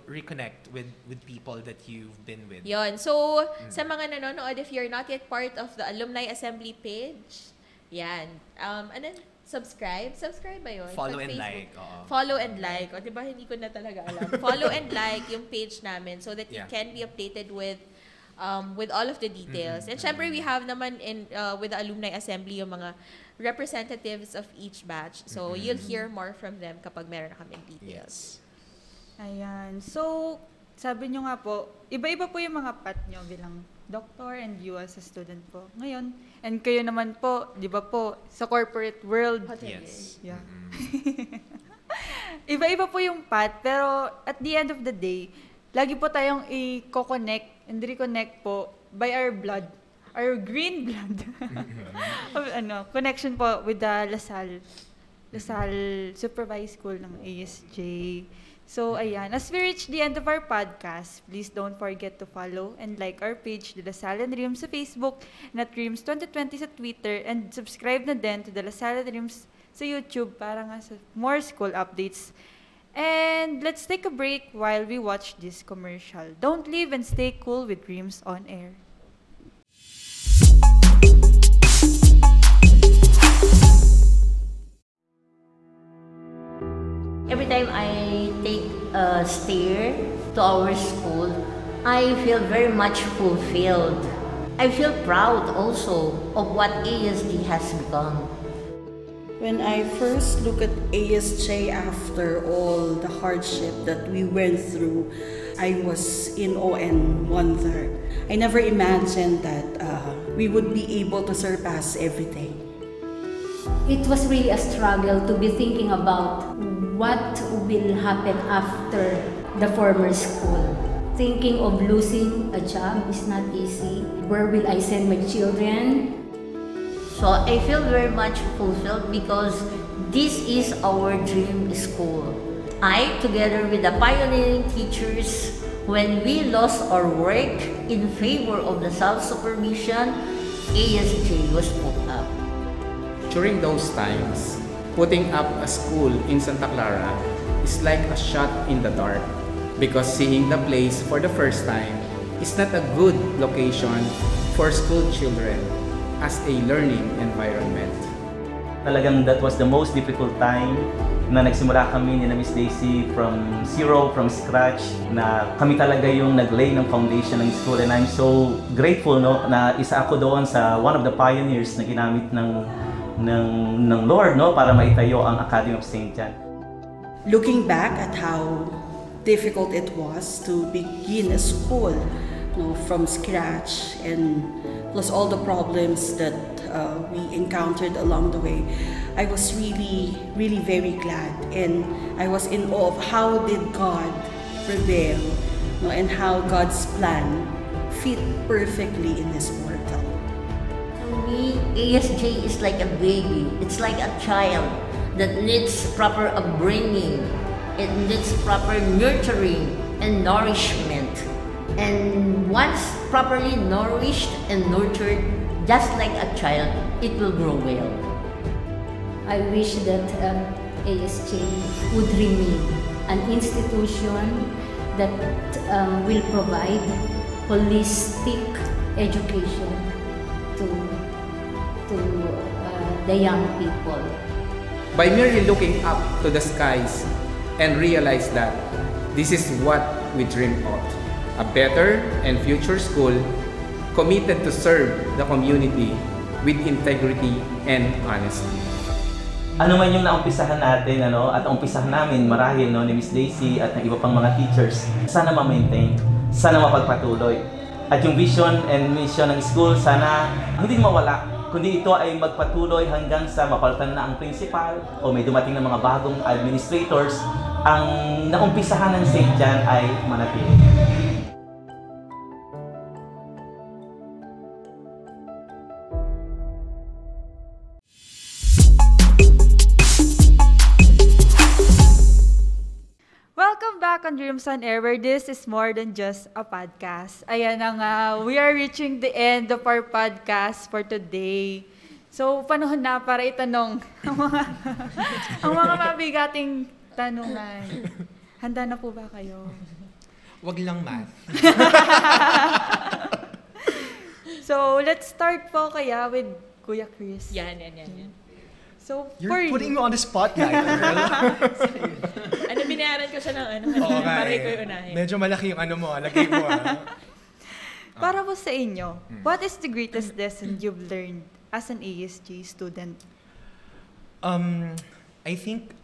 reconnect with with people that you've been with. Yon. So, Mm. sa mga nanonood, if you're not yet part of the Alumni Assembly page, yan. Um, and then, subscribe. Subscribe ba yun? Follow Sa and Facebook. like. oo. Follow and like. O, di ba, hindi ko na talaga alam. Follow and like yung page namin so that you Yeah. can be updated with um, with all of the details. And syempre, we have naman in uh, with the Alumni Assembly yung mga representatives of each batch. So, you'll hear more from them kapag meron na kaming details. Yes. Ayan. So, sabi nyo nga po, iba-iba po yung mga path nyo bilang doctor and you as a student po. Ngayon, and kayo naman po, di ba po, sa corporate world. Yes. Yeah. Mm-mm. iba-iba po yung path, pero at the end of the day, lagi po tayong i-connect and reconnect po by our blood, our green blood. Of, ano, connection po with the Lasal, Lasal Supervised School ng ASJ. So, ayan. As we reach the end of our podcast, please don't forget to follow and like our page, The Lasalle and Dreams sa Facebook, and at Dreams 2020 sa Twitter, and subscribe na din to The Lasalle Dreams sa YouTube para nga sa more school updates. And let's take a break while we watch this commercial. Don't leave and stay cool with Dreams on Air. Every time I take a stair to our school, I feel very much fulfilled. I feel proud also of what ASD has become. When I first look at ASJ after all the hardship that we went through, I was in awe and wonder. I never imagined that uh, we would be able to surpass everything. It was really a struggle to be thinking about what will happen after the former school. Thinking of losing a job is not easy. Where will I send my children? So I feel very much fulfilled because this is our dream school. I, together with the pioneering teachers, when we lost our work in favor of the self-supervision, ASJ was put up. During those times, putting up a school in Santa Clara is like a shot in the dark because seeing the place for the first time is not a good location for school children as a learning environment. Talagang that was the most difficult time na nagsimula kami ni Miss Daisy from zero, from scratch, na kami talaga yung naglay ng foundation ng school and I'm so grateful no na isa ako doon sa one of the pioneers na ginamit ng ng ng Lord no para maitayo ang Academy of St. John. Looking back at how difficult it was to begin a school no, from scratch and plus all the problems that uh, we encountered along the way, I was really, really very glad and I was in awe of how did God prevail no, and how God's plan fit perfectly in this portal. Me, ASJ is like a baby. It's like a child that needs proper upbringing. It needs proper nurturing and nourishment. And once properly nourished and nurtured, just like a child, it will grow well. I wish that um, ASJ would remain an institution that um, will provide holistic education to, the young people. By merely looking up to the skies and realize that this is what we dream of. A better and future school committed to serve the community with integrity and honesty. ano man yung naumpisahan natin ano at umpisahan namin marahil no ni Miss Daisy at ng iba pang mga teachers sana ma-maintain sana mapagpatuloy at yung vision and mission ng school sana hindi mawala kundi ito ay magpatuloy hanggang sa mapalitan na ang principal o may dumating na mga bagong administrators ang naumpisahan ng St. John ay manatili. On Dreams on Air, where this is more than just a podcast. Ayan na nga, we are reaching the end of our podcast for today. So, panahon na para itanong ang mga, ang mga mabigating tanungan. Handa na po ba kayo? Wag lang math. So, let's start po kaya with Kuya Chris. Yan, yan, yan, yan. So, You're for putting you, me on the spotlight, girl. Ano, binayaran ko siya ng ano, Oo nga para eh. ikaw yung unahin. Medyo malaki yung ano mo, ah, lagay mo ah. para po sa inyo, Hmm. what is the greatest lesson you've learned as an ASG student? Um, I think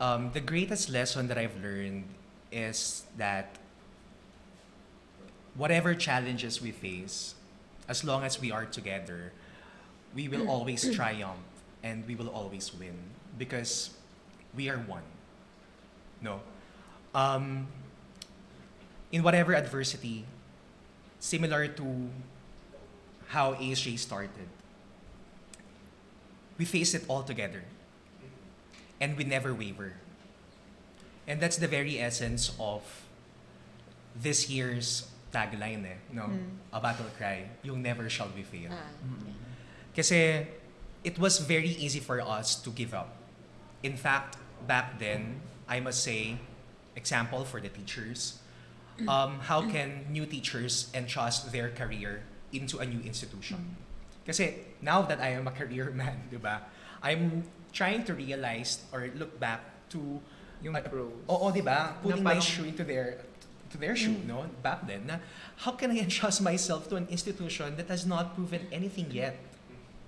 um, the greatest lesson that I've learned is that whatever challenges we face, as long as we are together, we will always triumph and we will always win because we are one. No? Um, in whatever adversity, similar to how ASJ started, we face it all together. And we never waver. And that's the very essence of this year's tagline eh, no? A battle cry, yung never shall we fail. Ah, Kasi it was very easy for us to give up. In fact, back then, I must say, example for the teachers, um, how can new teachers entrust their career into a new institution? Kasi now that I am a career man, di ba? I'm trying to realize or look back to Yung uh, pros. Oo, di ba? Putting my shoe into their to their shoe, no? Back then, na how can I entrust myself to an institution that has not proven anything yet?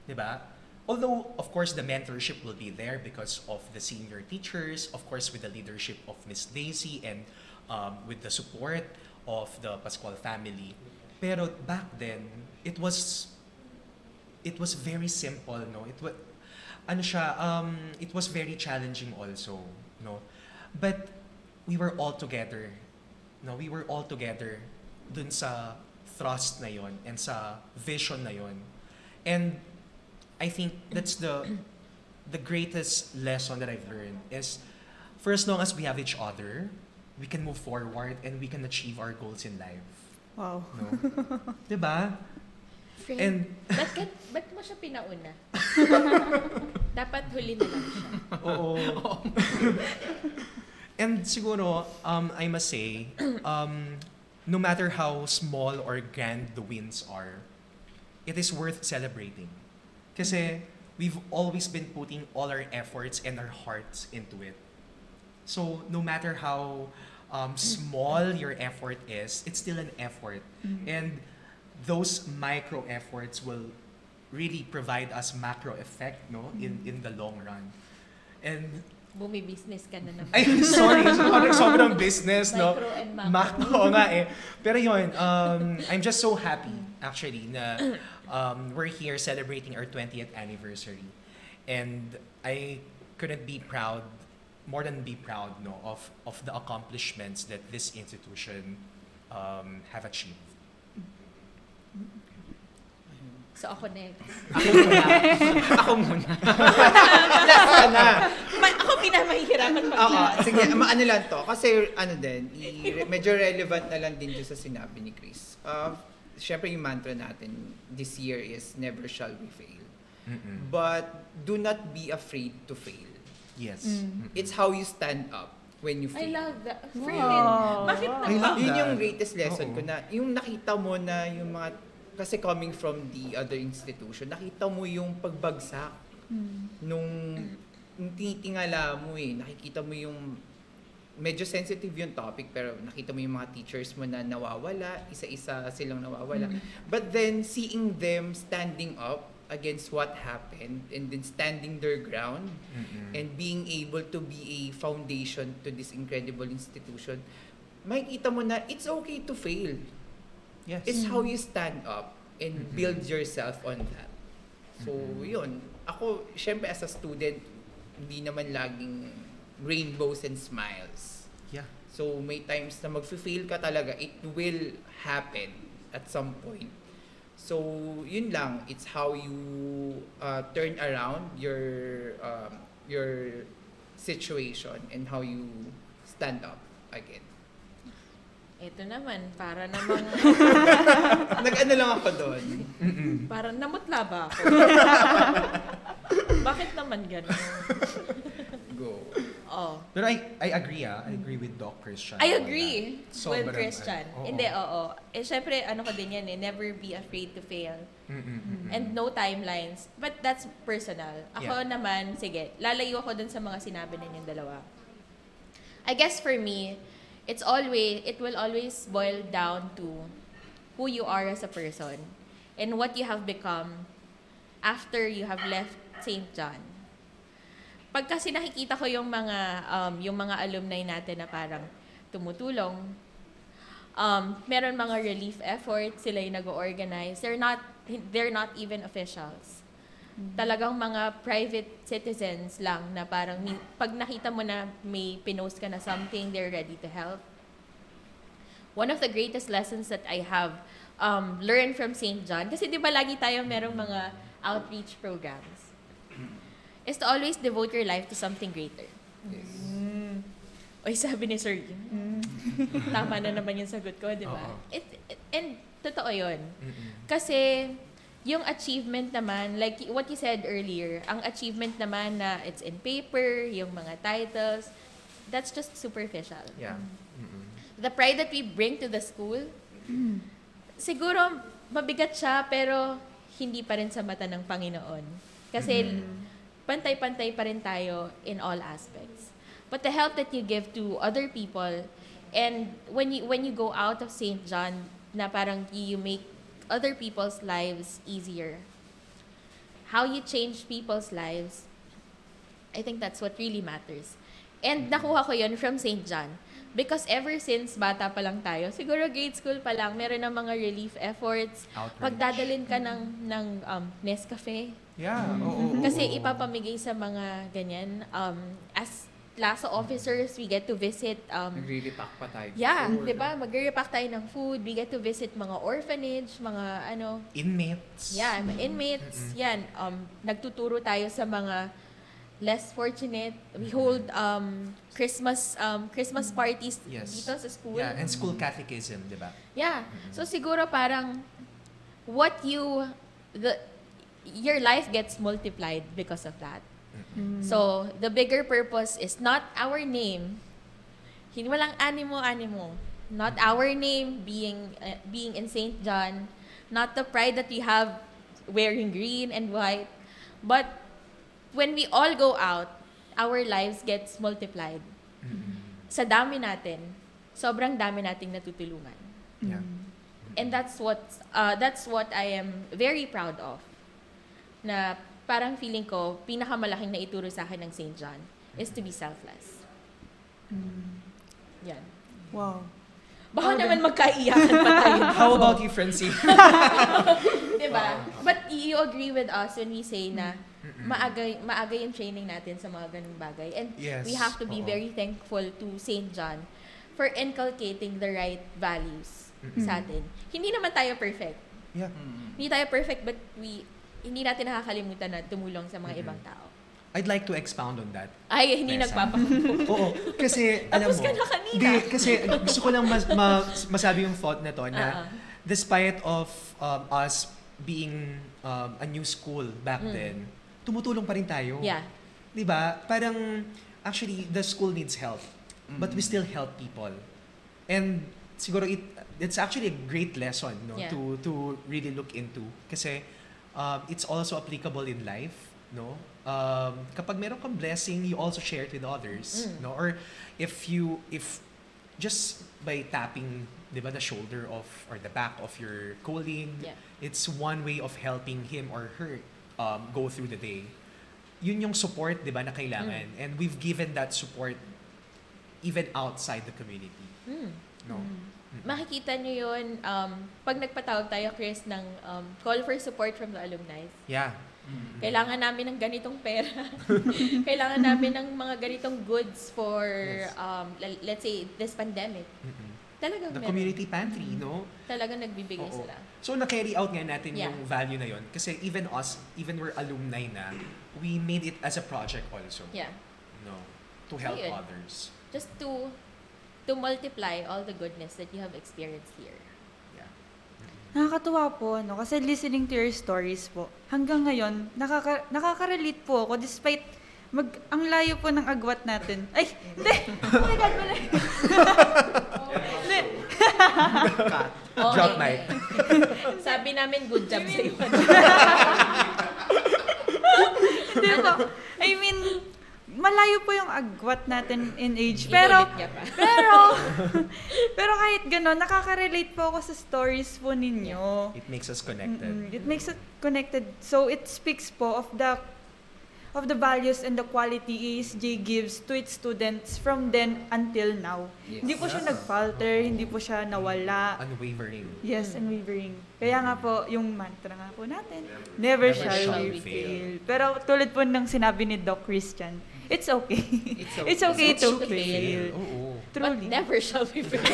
Di ba? Although, of course, the mentorship will be there because of the senior teachers, of course, with the leadership of Miss Daisy and um, with the support of the Pascual family. Pero back then, it was it was very simple, no? It was ano siya, um, it was very challenging also, no? But we were all together. No, we were all together dun sa thrust na yon and sa vision na yon. And I think that's the the greatest lesson that I've learned is for as long as we have each other, we can move forward and we can achieve our goals in life. Wow. No? 'Di ba? Friend, And ba't, ka, ba't mo siya pinauna? Dapat huli na lang siya. Oo. And siguro, um, I must say, um, no matter how small or grand the wins are, it is worth celebrating. Kasi we've always been putting all our efforts and our hearts into it. So no matter how um, small your effort is, it's still an effort. And those micro efforts will really provide us macro effect no in in the long run and bumi-business ka na naman. Ay, sorry. Sobrang, sobrang business, no? Micro and macro. Macro, nga eh. Pero yun, um, I'm just so happy, actually, na um, we're here celebrating our 20th anniversary. And I couldn't be proud, more than be proud, no, of, of the accomplishments that this institution um, have achieved. So ako next. Ako muna. Ako muna. Last ka na. Ma- ako pinamahihirapan pag Oo, sige, ma- ano lang to. Kasi ano din, i- medyo relevant na lang din sa sinabi ni Chris. Uh, Siyempre yung mantra natin this year is never shall we fail. Mm-mm. But do not be afraid to fail. Yes. Mm. It's how you stand up when you I fail. love that. Wow. Friend, bakit I love Yun that. yung greatest lesson Oo. ko na yung nakita mo na yung mga kasi coming from the other institution, nakita mo yung pagbagsak nung nung tinitingala mo eh, nakikita mo yung medyo sensitive yung topic pero nakita mo yung mga teachers mo na nawawala, isa-isa silang nawawala. But then seeing them standing up against what happened and then standing their ground Mm-mm. and being able to be a foundation to this incredible institution, makikita mo na it's okay to fail. Yes. It's how you stand up and Mhm. build yourself on that. So, Mhm. yun. Ako, syempre as a student, hindi naman laging rainbows and smiles. Yeah. So, may times na mag-fail ka talaga, it will happen at some point. So, yun lang. It's how you uh, turn around your um, your situation and how you stand up again. Ito naman, para namang, Nag-ano lang ako doon. Para namutla ba ako? Bakit naman gano'n? Go. Oh. Pero I, I agree ah. I agree with Doc Christian. I agree that. with Christian. ano, oo. Hindi, oo. Eh, syempre, ano ko din yan eh, never be afraid to fail. Mm-mm, mm-mm. And no timelines. But that's personal. Ako Yeah. naman, sige, lalayo ako dun sa mga sinabi ninyong dalawa. I guess for me, it's always, it will always boil down to who you are as a person and what you have become after you have left St. John. Pag kasi nakikita ko yung mga um, yung mga alumni natin na parang tumutulong, um, meron mga relief efforts, sila yung nag-organize. They're not, they're not even officials. Talagang mga private citizens lang na parang pag nakita mo na may pinost ka na something, they're ready to help. One of the greatest lessons that I have um, learned from St. John, kasi di ba lagi tayong merong mga outreach programs, is to always devote your life to something greater. Yes. Oy, sabi ni Sir Jim. Tama na naman yung sagot ko, di ba? It, it- and totoo yun. Mm-mm. Kasi yung achievement naman, like what you said earlier, ang achievement naman na it's in paper, yung mga titles, that's just superficial. Yeah. Mm-mm. The pride that we bring to the school, siguro mabigat siya pero hindi pa rin sa mata ng Panginoon. Kasi pantay-pantay pa rin tayo in all aspects. But the help that you give to other people and when you when you go out of St. John na parang you make other people's lives easier. How you change people's lives, I think that's what really matters. And nakuha ko yun from St. John. Because ever since bata pa lang tayo, siguro grade school pa lang, meron ng mga relief efforts. Outreach. Pagdadalin ka ng, ng um, Nescafe. Yeah. Oo, oo, Kasi oo. ipapamigay sa mga ganyan. Um, as LASA officers, we get to visit um, Nagre-repack pa tayo. Yeah. 'di ba? Magre-repack tayo ng food, we get to visit mga orphanage, mga ano, Inmates. yeah, mga inmates. Yan, um nagtuturo tayo sa mga less fortunate. We hold um Christmas um Christmas parties Yes. dito sa school. Yeah, and school catechism, di ba? Yeah. So siguro parang what you the your life gets multiplied because of that. So the bigger purpose is not our name. Hindi walang animo-animo. Not our name being uh, being in St. John, not the pride that we have wearing green and white, but when we all go out, our lives gets multiplied. Sa dami natin, sobrang dami nating natutulungan. Yeah. And that's what uh, that's what I am very proud of. Na parang feeling ko pinakamalaking na ituro sa akin ng St. John is to be selfless. Yan. Wow. Baka naman magkaiyakan pa tayo. How about you, Francine? diba? But you agree with us when we say na maaga, maaga yung training natin sa mga ganung bagay. And Yes, we have to be oo. very thankful to St. John for inculcating the right values sa atin. Hindi naman tayo perfect. yeah. Hindi tayo perfect but we hindi natin nakakalimutan na tumulong sa mga ibang tao. I'd like to expound on that. Ay, hindi nagpapakupo. Oo, kasi alam Tapos mo, ka na kanina. Di, kasi gusto ko lang mas, ma- masabi yung thought na to na ah. despite of um, us being um, a new school back then, tumutulong pa rin tayo. Yeah. 'Di ba? Parang actually the school needs help, but we still help people. And siguro it it's actually a great lesson no Yeah. to to really look into kasi um, it's also applicable in life, no? Um, kapag meron kang blessing, you also share it with others, Mm. no? Or if you if just by tapping 'di ba the shoulder of or the back of your colleague, Yeah. it's one way of helping him or her um, go through the day. Yun yung support 'di ba na kailangan. Mm. And we've given that support even outside the community, Mm. no? Makikita nyo yun um, pag nagpatawag tayo, Chris, ng um, call for support from the alumni. Yeah. Kailangan namin ng ganitong pera. Kailangan namin ng mga ganitong goods for, Yes. um, l- let's say, this pandemic. Mm-mm. Talagang The meron. community pantry, no? Talagang nagbibigay Oo. sila. So na-carry out nga natin Yeah. yung value na yon kasi even us, even we're alumni na, we made it as a project also. Yeah. No. To help Ayun. others. Just to to multiply all the goodness that you have experienced here. Yeah. Nakakatuwa po, no? Kasi listening to your stories po, hanggang ngayon, nakaka, nakaka-relate po ako despite mag, ang layo po ng agwat natin. Ay, hindi! Oh my God, mali! Hindi. Okay. Drop mic. Sabi namin, good job sa iyo. Hindi po. I mean, malayo po yung agwat natin in age. Pero, pero, pero kahit gano'n, nakaka-relate po ako sa stories po ninyo. It makes us connected. Mm-mm. It makes it connected. So it speaks po of the of the values and the quality ASJ gives to its students from then until now. Hindi po siya nag-falter, hindi po siya nawala. Unwavering. Yes, unwavering. Kaya nga po, yung mantra nga po natin, never, shall, we fail. Pero tulad po ng sinabi ni Doc Christian, it's okay. It's okay. it's okay It's to okay to fail. Oo. But Truly. never shall we fail.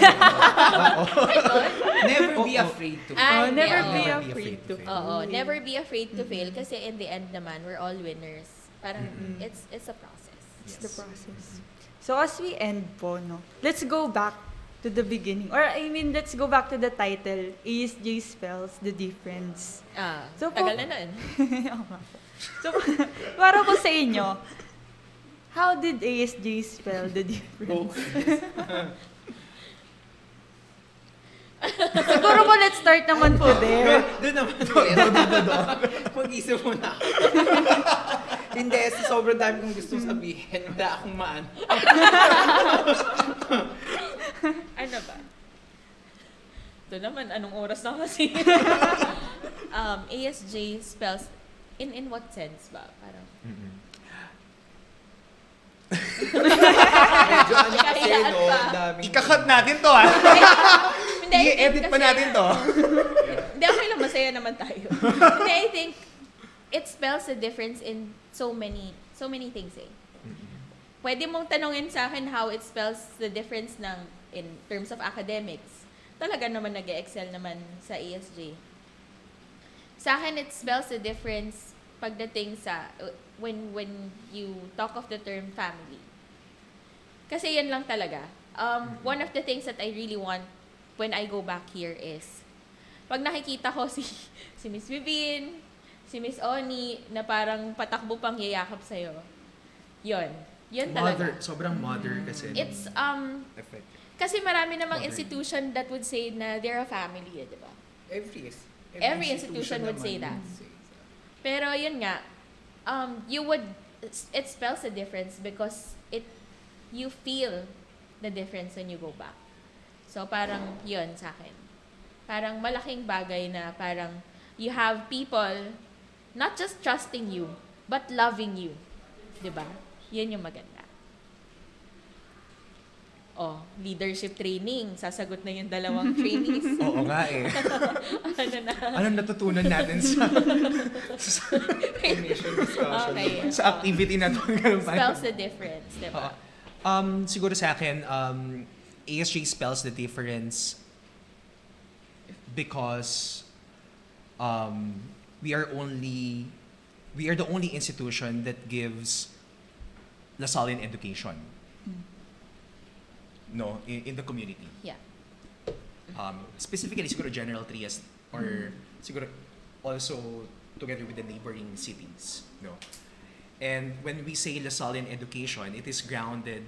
Never be afraid to Ah, Oh, never yeah, be afraid to fail. Oo, never be afraid to fail kasi in the end naman, we're all winners. Parang Mm-mm. it's it's a process. It's the process. So as we end po, no, let's go back to the beginning. Or I mean, let's go back to the title, ASJ Spells the Difference. Ah, So, po- tagal na nun. So, para po sa inyo, how did ASJ spell the difference? Siguro po, let's start naman po there. Doon naman. Doon, doon, doon. Mag-isip muna ako. Hindi, sa sobrang dami kong gustong sabihin, wala akong maan. Ano ba? Ito naman, anong oras na kasi? um, ASJ spells, in in what sense ba? Parang, Mm-mm. Medyo ano kasi, no, pa. ang daming... Ika-cut natin to ah. hindi, I think I-edit pa kasi- natin to. Hindi, okay lang, masaya naman tayo. Hindi, I think, it spells a difference in so many, so many things eh. Pwede mong tanongin sa akin how it spells the difference ng, in terms of academics. Talaga naman nag excel naman sa ESJ. Sa akin, it spells the difference pagdating sa, uh, when, when you talk of the term family. Kasi yan lang talaga. Um, one of the things that I really want when I go back here is, pag nakikita ko si, si Miss Vivin, si Miss Oni, na parang patakbo pang yayakap sa'yo, yon Yun Mother, talaga. sobrang mother kasi. It's, um, effective. kasi marami namang Mother. institution that would say na they're a family, eh, di ba? Every, Every institution would say that. Pero yun nga, um, you would, it spells a difference because it, you feel the difference when you go back. So parang yun sa akin. Parang malaking bagay na parang you have people not just trusting you, but loving you. 'Di ba? Yun yung maganda. oh, leadership training. Sasagot na yung dalawang trainees. Oo nga eh. ano na? Anong natutunan natin sa discussion. Okay. sa activity na to? Spells the difference, di ba? Um, siguro sa akin, um, ASJ spells the difference because um, we are only we are the only institution that gives Lasallian education. Mm. No, in, in the community. Yeah. Um, specifically, siguro General Trias or mm. siguro also together with the neighboring cities. No? And when we say Lasallian education, it is grounded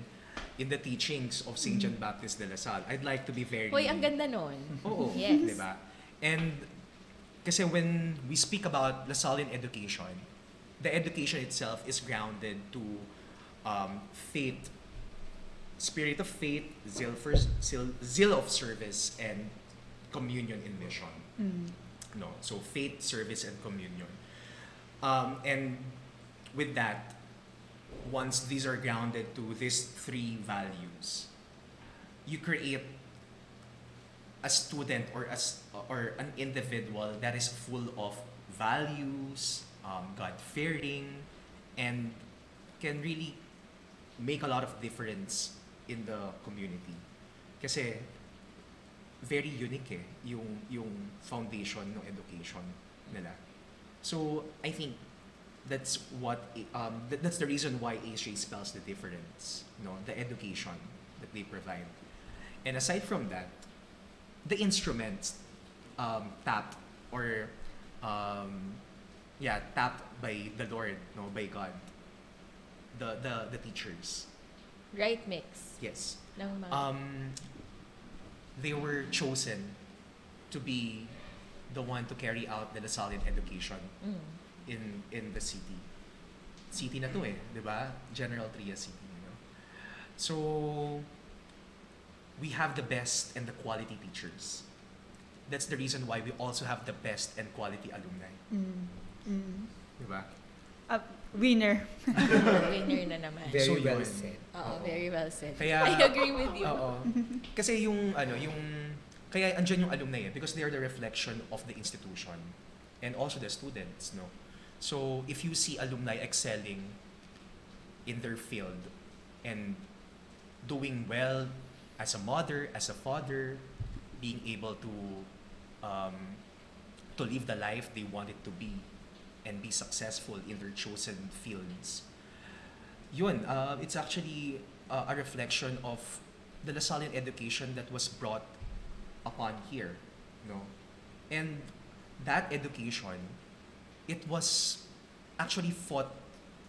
in the teachings of St. John mm. Baptist de La Salle. I'd like to be very... Hoy, ang ganda nun. Oo, Yes. di ba? And kasi when we speak about Lasallian education, the education itself is grounded to um, faith, spirit of faith, zeal, for, zeal, zeal of service, and communion in mission. No, so faith, service, and communion. Um, and with that, once these are grounded to these three values, you create a student or as or an individual that is full of values, um, God fearing, and can really make a lot of difference in the community. Kasi very unique eh, yung, yung foundation ng education nila. So, I think that's what, um, that, that's the reason why ASJ spells the difference, no? the education that they provide. And aside from that, the instruments um, tapped or um, yeah tapped by the Lord, no, by God, the the the teachers. Right mix Yes, um, they were chosen to be the one to carry out the Lasallian education Mm. in in the city. City na to eh, di ba? General Trias City, you know? So, we have the best and the quality teachers. That's the reason why we also have the best and quality alumni. Di ba? Uh, winner. Winner na naman. Very So, well yun. said. Oo, very well said. Kaya- I agree with you. Oo. Kasi yung ano, yung kaya andyan yung alumni eh because they are the reflection of the institution and also the students, no. So if you see alumni excelling in their field and doing well as a mother, as a father, being able to um, to live the life they wanted to be and be successful in their chosen fields. Yun, uh, it's actually uh, a reflection of the Lasallian education that was brought upon here, no? And that education, it was actually fought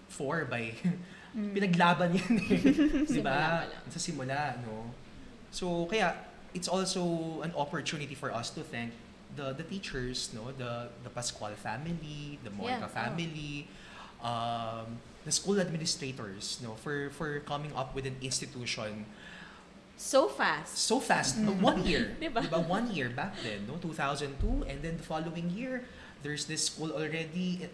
for by pinaglaban yan eh. Di ba? Sa simula, no? So, kaya, it's also an opportunity for us to thank the the teachers, no? The the Pascual family, the Yeah, Moica oh. family, um, the school administrators, no? For for coming up with an institution So fast. so fast. no? One year. Diba? Diba? One year back then, no? 2002. And then the following year, there's this school already in,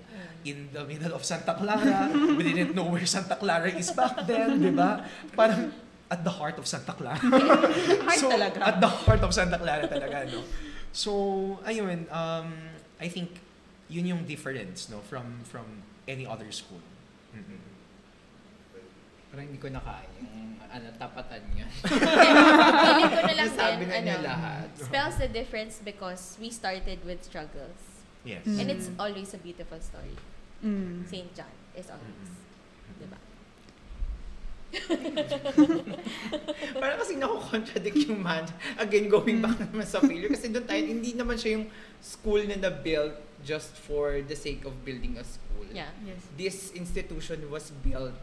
in the middle of Santa Clara. we didn't know where Santa Clara is back then, di ba? Parang at the heart of Santa Clara. Heart so, talaga. At the heart of Santa Clara talaga, no? So, ayun, um, I think yun yung difference, no? From, from any other school. Mm-mm. Parang hindi ko nakaya yung ano, tapatan niya. Feeling ko na lang Sabi din, na ano, lahat. spells the difference because we started with struggles. Yes. And it's always a beautiful story. Mm. St. John is always. Diba? Parang kasi nakukontradict yung man. Again, going back naman sa failure. Kasi doon tayo, hindi naman siya yung school na na-built just for the sake of building a school. Yeah. Yes. This institution was built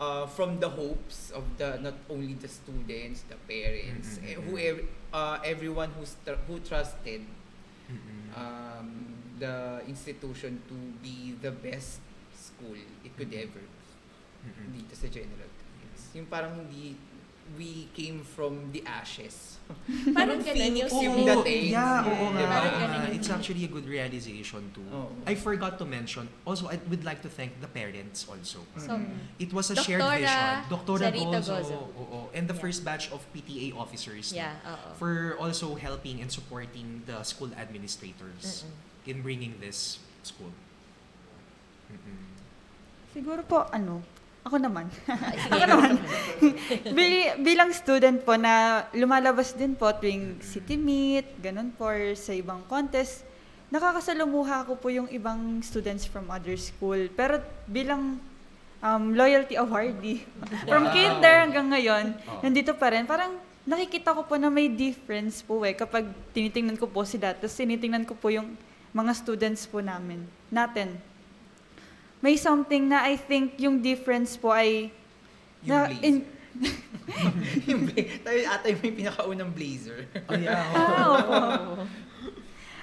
uh, from the hopes of the not only the students, the parents, Mm-mm. eh, who ev- uh, everyone who's tr- who trusted Mm-mm. um, the institution to be the best school it could ever be Mm-mm. dito sa General. Yung parang hindi we came from the ashes. Parang ganun yung yung dating. Yeah, oo nga. Parang ganun yung It's actually a good realization too. Oo. I forgot to mention, also I would like to thank the parents also. So, It was a shared Doktora vision. Doktora Sarita Gozo, Gozo. oo, and the Yeah. first batch of PTA officers yeah, oo. for also helping and supporting the school administrators in bringing this school. Mm-mm. Siguro po, ano, ako naman. ako naman. Bili, bilang student po na lumalabas din po tuwing city meet, ganun po, sa ibang contest, nakakasalumuha ko po yung ibang students from other school. Pero bilang um, loyalty awardee, from kinder hanggang ngayon, nandito pa rin. Parang nakikita ko po na may difference po eh kapag tinitingnan ko po sila, tapos tinitingnan ko po yung mga students po namin, natin may something na I think yung difference po ay Yung na blazer. in- yung bla- tayo ata yung may pinakaunang blazer. Oh yeah. Ah, opo.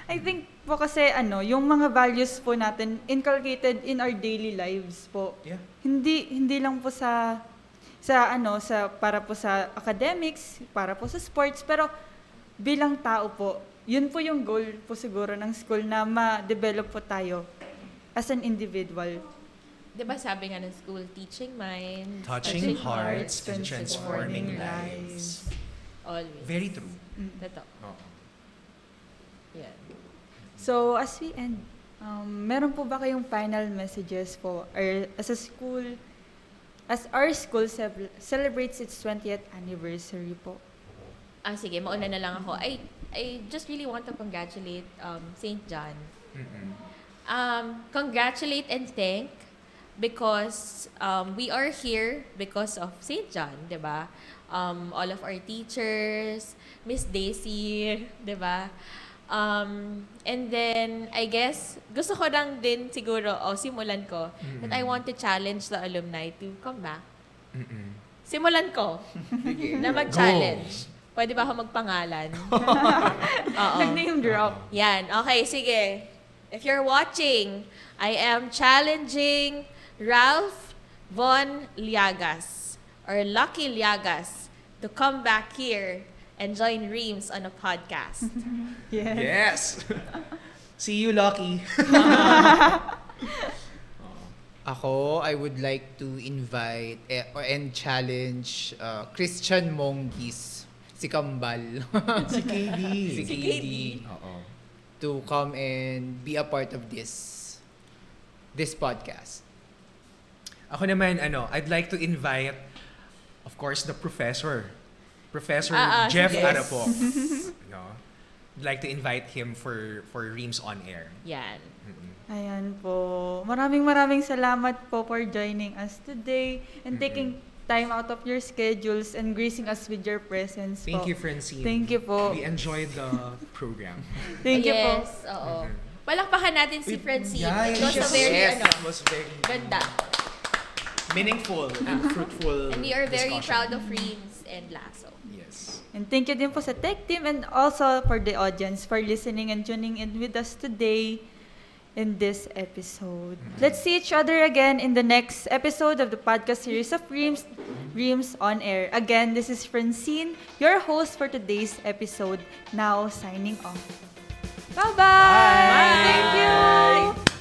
I think po kasi ano, yung mga values po natin inculcated in our daily lives po. Yeah. Hindi hindi lang po sa sa ano, sa para po sa academics, para po sa sports, pero bilang tao po, yun po yung goal po siguro ng school na ma-develop po tayo as an individual. Di ba sabi nga ng school, teaching minds, Touching Touching hearts and transforming transforming lives. Always. Very true. Totoo. Oo. Yan. So, as we end, um, meron po ba kayong final messages po or as a school, as our school ce- celebrates its 20th anniversary po? Ah, sige, mauna na lang ako. I, I just really want to congratulate um, St. John. Mm-mm. Um, congratulate and thank because um, we are here because of St. John, di ba? Um, all of our teachers, Miss Daisy, di ba? Um, and then, I guess, gusto ko lang din siguro, o simulan ko, that I want to challenge the alumni to come back. Mm-mm. Simulan ko na mag-challenge. Pwede ba ako magpangalan? Oo. Nag-name drop. Yan. Okay, sige. If you're watching, I am challenging Ralph Von Liagas or Lucky Liagas to come back here and join Reams on a podcast. Yes. Yes. See you, Lucky. Ako, I would like to invite eh, or and challenge uh, Christian Monggis, si Kambal. si KD. si KD. Oo. To come and be a part of this this podcast. Ako naman, ano, I'd like to invite, of course, the professor. Professor Ah, ah, Jeff sige. Arapo. no? I'd like to invite him for for Reams on Air. Yan. Mm-mm. Ayan po. Maraming maraming salamat po for joining us today and taking time out of your schedules and gracing us with your presence Thank po. you, Francine. Thank you po. We enjoyed the program. Thank you po. yes, oo. Palakpakan natin si Francine. Yeah, It was a yes. very, yes, ano, it was very ganda. Meaningful and fruitful And we are very discussion. proud of Reams and Lasso. Yes. And thank you din po sa tech team and also for the audience for listening and tuning in with us today in this episode. Let's see each other again in the next episode of the podcast series of Reams, Reams on Air. Again, this is Francine, your host for today's episode, now signing off. Bye-bye! Thank you!